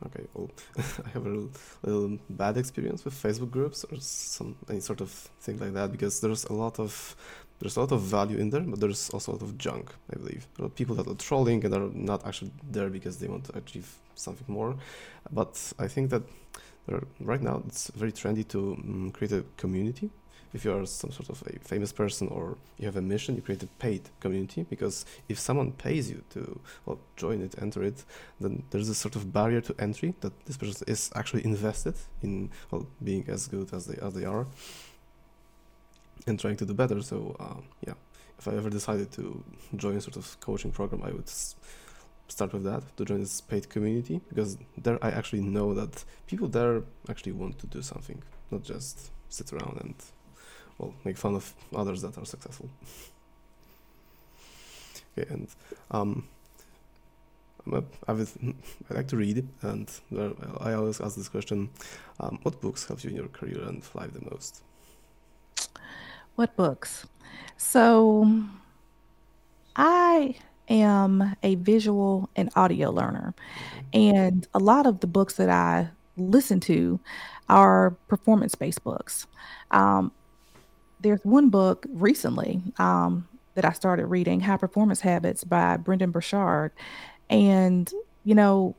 Okay, well, I have a little, little, bad experience with Facebook groups or some any sort of thing like that because there's a lot of there's a lot of value in there, but there's also a lot of junk. I believe there are people that are trolling and are not actually there because they want to achieve something more. But I think that right now it's very trendy to um, create a community if you are some sort of a famous person or you have a mission, you create a paid community because if someone pays you to well, join it, enter it, then there's a sort of barrier to entry that this person is actually invested in well, being as good as they as they are and trying to do better. So uh, yeah, if I ever decided to join a sort of coaching program, I would start with that to join this paid community because there I actually know that people there actually want to do something, not just sit around and well make fun of others that are successful. okay, and um, I'm a, I, would, I like to read, and I always ask this question: um, What books helped you in your career and life the most? What books? So, I am a visual and audio learner, and a lot of the books that I listen to are performance based books. Um, there's one book recently um, that I started reading, High Performance Habits by Brendon Burchard. And, you know,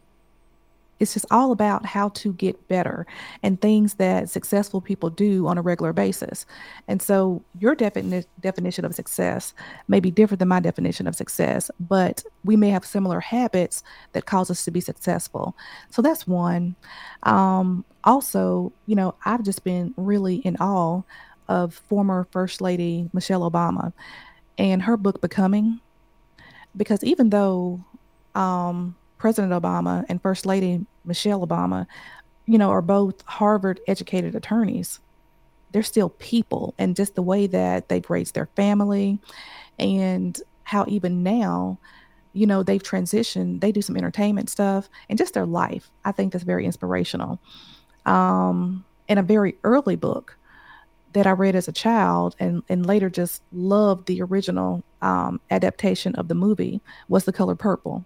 it's just all about how to get better and things that successful people do on a regular basis. And so your defini- definition of success may be different than my definition of success, but we may have similar habits that cause us to be successful. So that's one. Um, also, you know, I've just been really in awe of former First Lady Michelle Obama and her book Becoming. Because even though um, President Obama and First Lady Michelle Obama, you know, are both Harvard educated attorneys, they're still people. And just the way that they've raised their family and how even now, you know, they've transitioned, they do some entertainment stuff and just their life. I think that's very inspirational. Um, in a very early book, that I read as a child and, and later just loved the original um, adaptation of the movie was The Color Purple.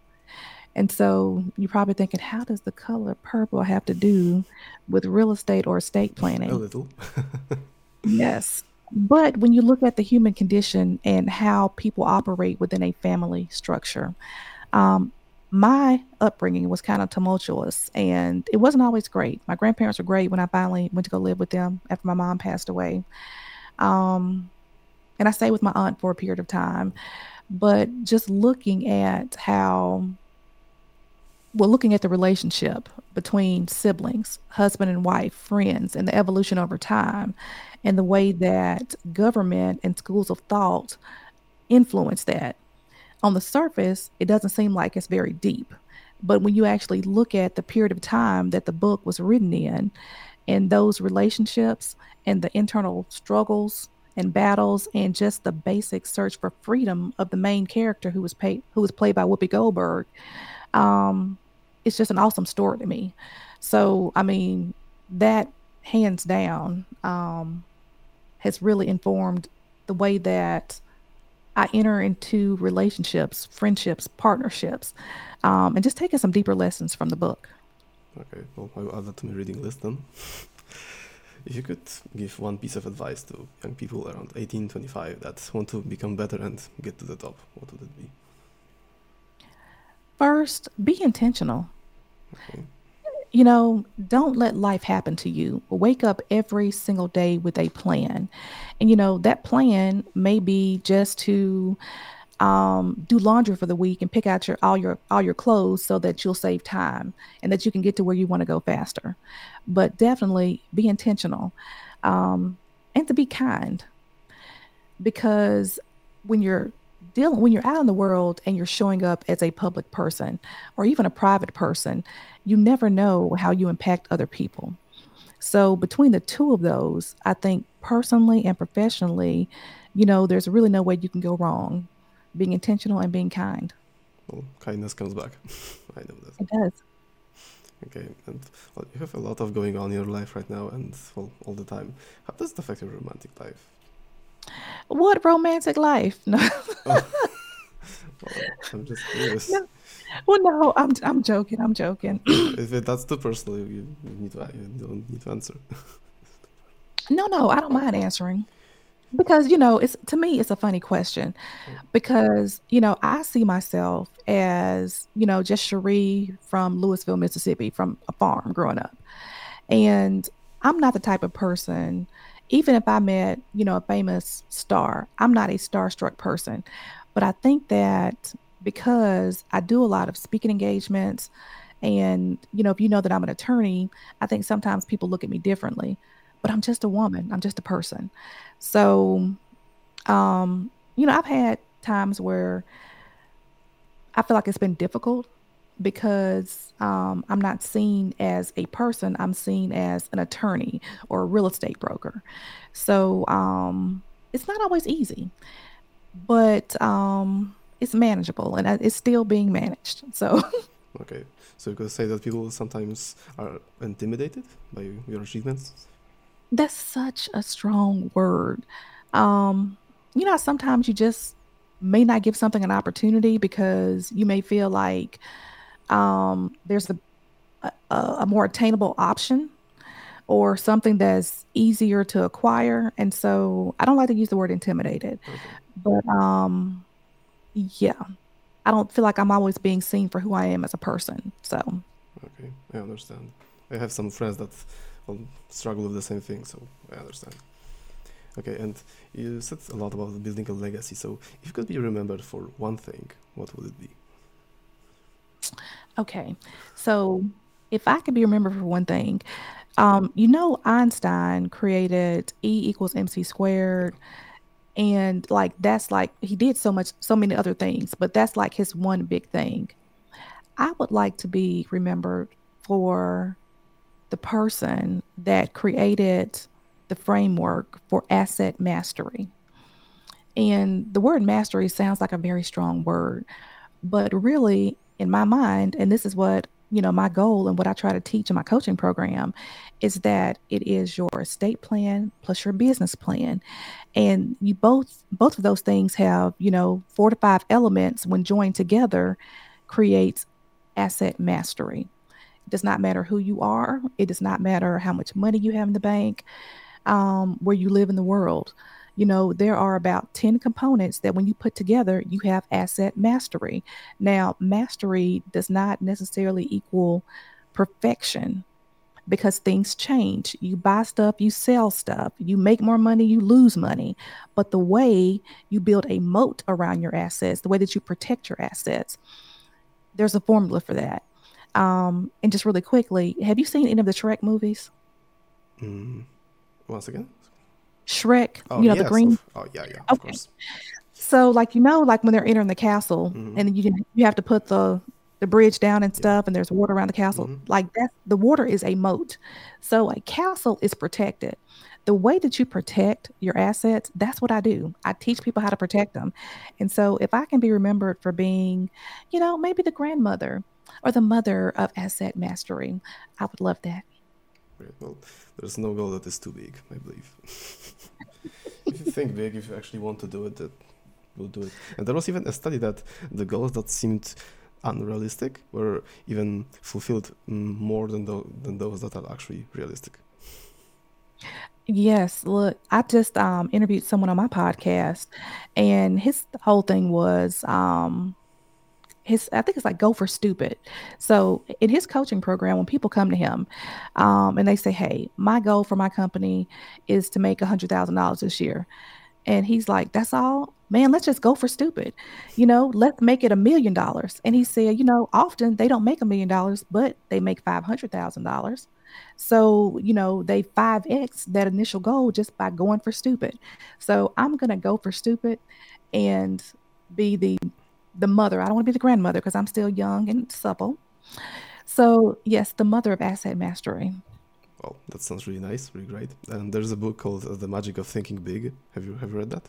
And so you're probably thinking, how does the color purple have to do with real estate or estate planning? A little. yes. But when you look at the human condition and how people operate within a family structure, um, my upbringing was kind of tumultuous and it wasn't always great. My grandparents were great when I finally went to go live with them after my mom passed away. Um, and I stayed with my aunt for a period of time. But just looking at how, well, looking at the relationship between siblings, husband and wife, friends, and the evolution over time, and the way that government and schools of thought influence that on the surface, it doesn't seem like it's very deep. But when you actually look at the period of time that the book was written in, and those relationships and the internal struggles and battles and just the basic search for freedom of the main character who was paid who was played by Whoopi Goldberg, um, it's just an awesome story to me. So I mean, that hands down um, has really informed the way that I enter into relationships, friendships, partnerships, um, and just taking some deeper lessons from the book. Okay, well, I will add that to my reading list then. if you could give one piece of advice to young people around 18, 25 that want to become better and get to the top, what would it be? First, be intentional. Okay you know, don't let life happen to you. Wake up every single day with a plan. And, you know, that plan may be just to um, do laundry for the week and pick out your all your all your clothes so that you'll save time and that you can get to where you want to go faster. But definitely be intentional um, and to be kind because when you're dealing when you're out in the world and you're showing up as a public person or even a private person you never know how you impact other people. So between the two of those, I think personally and professionally, you know, there's really no way you can go wrong being intentional and being kind. Well, kindness comes back. I know that. It does. Okay, and well, you have a lot of going on in your life right now, and well, all the time. How does it affect your romantic life? What romantic life? No. Oh, well, I'm just curious. No. Well, no, I'm I'm joking. I'm joking. if it, that's too personal, you, you need to you don't need to answer. No, no, I don't mind answering because you know it's to me it's a funny question mm. because you know I see myself as you know just Scherrie from Louisville, Mississippi, from a farm growing up, and I'm not the type of person. Even if I met, you know, a famous star, I'm not a starstruck person. But I think that because I do a lot of speaking engagements, and you know, if you know that I'm an attorney, I think sometimes people look at me differently. But I'm just a woman. I'm just a person. So, um, you know, I've had times where I feel like it's been difficult because um, I'm not seen as a person. I'm seen as an attorney or a real estate broker. So um, it's not always easy, but um, it's manageable and uh, it's still being managed. So, Okay, so you could say that people sometimes are intimidated by your achievements. That's such a strong word. Um, you know, sometimes you just may not give something an opportunity because you may feel like um, there's a, a, a more attainable option or something that's easier to acquire. And so I don't like to use the word intimidated, Okay, but um, yeah, I don't feel like I'm always being seen for who I am as a person. So, okay, I understand. I have some friends that well, struggle with the same thing, so I understand. Okay, and you said a lot about building a legacy. So if you could be remembered for one thing, what would it be? Okay. So if I could be remembered for one thing, um, you know, Einstein created E equals MC squared. And like, that's like, he did so much, so many other things, but that's like his one big thing. I would like to be remembered for the person that created the framework for asset mastery. And the word mastery sounds like a very strong word, but really, in my mind, and this is what you know my goal and what I try to teach in my coaching program is that it is your estate plan plus your business plan. And you both both of those things have you know four to five elements when joined together creates asset mastery. It does not matter who you are. It does not matter how much money you have in the bank um, where you live in the world. You know, there are about 10 components that when you put together, you have asset mastery. Now, mastery does not necessarily equal perfection because things change. You buy stuff, you sell stuff, you make more money, you lose money. But the way you build a moat around your assets, the way that you protect your assets, there's a formula for that. Um, and just really quickly, have you seen any of the Shrek movies? Mm, once again? Shrek, Oh you know, the green oh yeah, yeah. Of Okay. course. So like you know, like when they're entering the castle hmm and you you have to put the the bridge down and stuff and there's water around the castle. hmm Like that the water is a moat. So a castle is protected. The way that you protect your assets, that's what I do. I teach people how to protect them. And so if I can be remembered for being, you know, maybe the grandmother or the mother of asset mastery, I would love that. Well, there's no goal that is too big, I believe. if you think big, if you actually want to do it, that will do it. And there was even a study that the goals that seemed unrealistic were even fulfilled mm, more than, than those that are actually realistic. Yes, look, I just um interviewed someone on my podcast and his whole thing was um his I think it's like go for stupid. So in his coaching program, when people come to him um and they say, Hey, my goal for my company is to make a hundred thousand dollars this year. And he's like, That's all? Man, let's just go for stupid. You know, let's make it a million dollars. And he said, you know, often they don't make a million dollars, but they make five hundred thousand dollars. So, you know, they 5x that initial goal just by going for stupid. So I'm gonna go for stupid and be the the mother. I don't want to be the grandmother because I'm still young and supple. So yes, the mother of asset mastery. Well, that sounds really nice, really great. And there's a book called uh, The Magic of Thinking Big. Have you have you read that?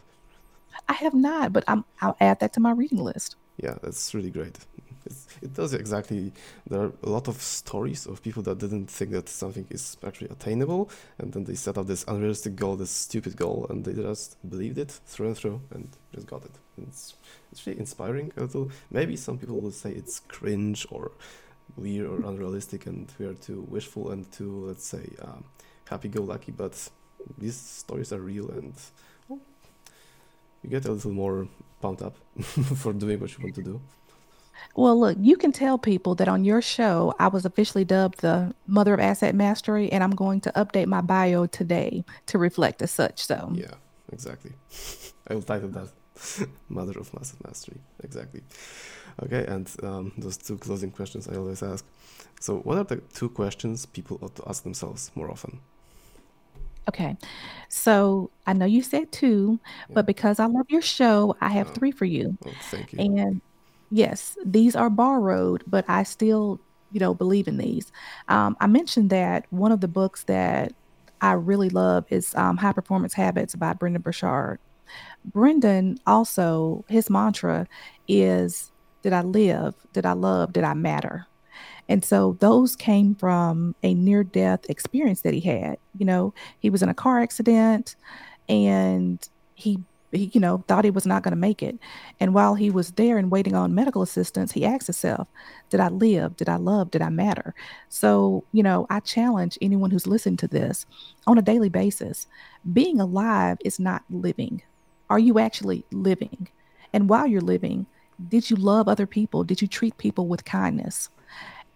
I have not, but I'm I'll add that to my reading list. Yeah, that's really great. It's, it does exactly. There are a lot of stories of people that didn't think that something is actually attainable, and then they set up this unrealistic goal, this stupid goal, and they just believed it through and through, and just got it. It's it's really inspiring a little. Maybe some people will say it's cringe or weird or unrealistic, and we are too wishful and too, let's say, um, happy-go-lucky. But these stories are real, and well, you get a little more pumped up for doing what you want to do. Well, look, you can tell people that on your show, I was officially dubbed the mother of asset mastery, and I'm going to update my bio today to reflect as such. So, Yeah, exactly. I will title that Mother of Asset Mastery. Exactly. Okay, and um, those two closing questions I always ask. So, what are the two questions people ought to ask themselves more often? okay. So I know you said two, Yeah. but because I love your show, I have three for you. oh, thank you. And yes, these are borrowed, but I still, you know, believe in these. Um, I mentioned that one of the books that I really love is um, High Performance Habits by Brendon Burchard. Brendon also, his mantra is Did I live? Did I love? Did I matter? And so those came from a near death experience that he had. You know, he was in a car accident and he, he you know, thought he was not going to make it. And while he was there and waiting on medical assistance, he asked himself, Did I live? Did I love? Did I matter? So, you know, I challenge anyone who's listening to this on a daily basis being alive is not living. Are you actually living? And while you're living, did you love other people? Did you treat people with kindness?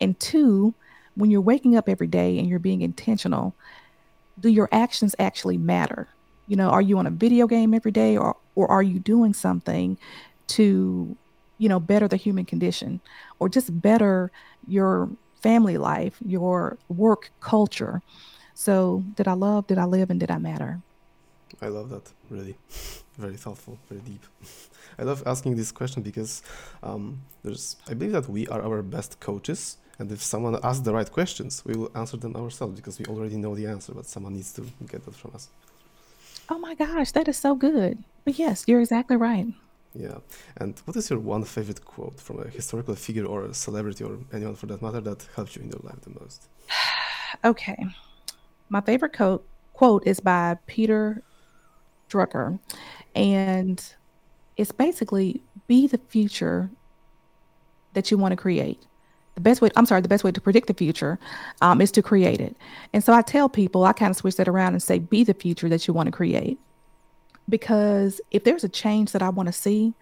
And two, when you're waking up every day and you're being intentional, do your actions actually matter? You know, are you on a video game every day or or are you doing something to, you know, better the human condition or just better your family life, your work culture? So, did I love, did I live and did I matter? I love that, really. Very thoughtful, very deep. I love asking this question because um, there's, I believe that we are our best coaches, and if someone asks the right questions, we will answer them ourselves because we already know the answer, but someone needs to get that from us. Oh my gosh, that is so good. But yes, you're exactly right. Yeah. And what is your one favorite quote from a historical figure or a celebrity or anyone for that matter that helped you in your life the most? Okay. My favorite quote quote is by Peter Drucker, and it's basically be the future that you want to create. The best way, I'm sorry, the best way to predict the future um, is to create it. And so I tell people, I kind of switch that around and say, be the future that you want to create. Because if there's a change that I want to see,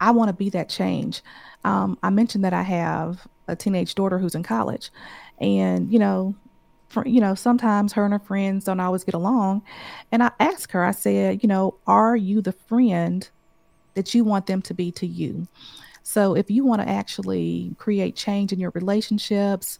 I want to be that change. Um, I mentioned that I have a teenage daughter who's in college, and you know, you know, sometimes her and her friends don't always get along. And I asked her, I said, you know, are you the friend that you want them to be to you? So if you want to actually create change in your relationships,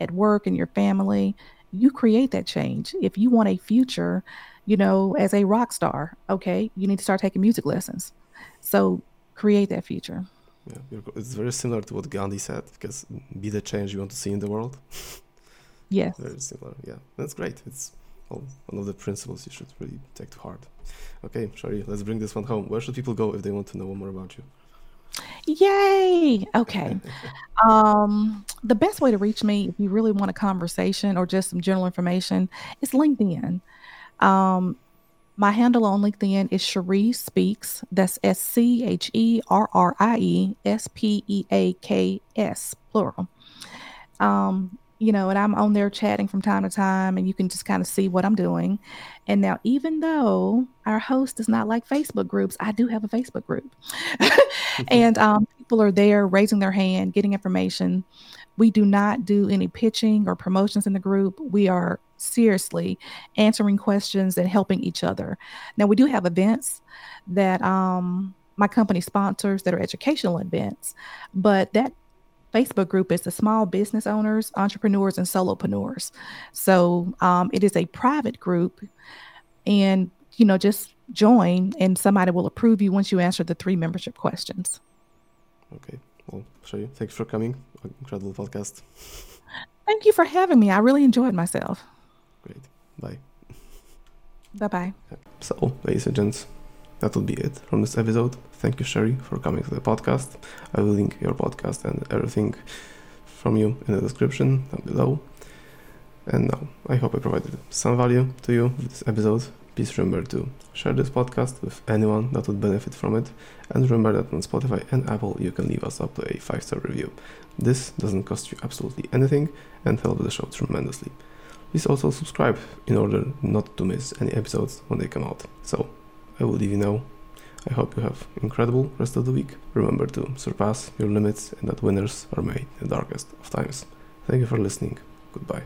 at work, and your family, you create that change. If you want a future, you know, as a rock star, okay, you need to start taking music lessons. So create that future. Yeah, it's very similar to what Gandhi said because be the change you want to see in the world. Yes. Very similar. Yeah, that's great. It's well, one of the principles you should really take to heart. Okay, Scherrie, let's bring this one home. Where should people go if they want to know more about you? Yay. Okay. Um, the best way to reach me if you really want a conversation or just some general information is LinkedIn. Um, my handle on LinkedIn is Scherrie Speaks. That's S C H E R R I E S P E A K S, plural. Um, you know, and I'm on there chatting from time to time, and you can just kind of see what I'm doing. And now, even though our host does not like Facebook groups, I do have a Facebook group. and um, people are there raising their hand, getting information. We do not do any pitching or promotions in the group. We are seriously answering questions and helping each other. Now, we do have events that um, my company sponsors that are educational events, but that Facebook group is the small business owners, entrepreneurs, and solopreneurs. So um, it is a private group, and you know, just join, and somebody will approve you once you answer the three membership questions. Okay, well, Scherrie, thanks for coming. Incredible podcast. Thank you for having me. I really enjoyed myself. Great. Bye. Bye bye. So, ladies and gents, that will be it from this episode. Thank you, Scherrie, for coming to the podcast. I will link your podcast and everything from you in the description down below. And now, I hope I provided some value to you with this episode. Please remember to share this podcast with anyone that would benefit from it. And remember that on Spotify and Apple, you can leave us up to a 5 star review. This doesn't cost you absolutely anything and helps the show tremendously. Please also subscribe in order not to miss any episodes when they come out. So, I will leave you now. I hope you have incredible rest of the week. Remember to surpass your limits and that winners are made in the darkest of times. Thank you for listening. Goodbye.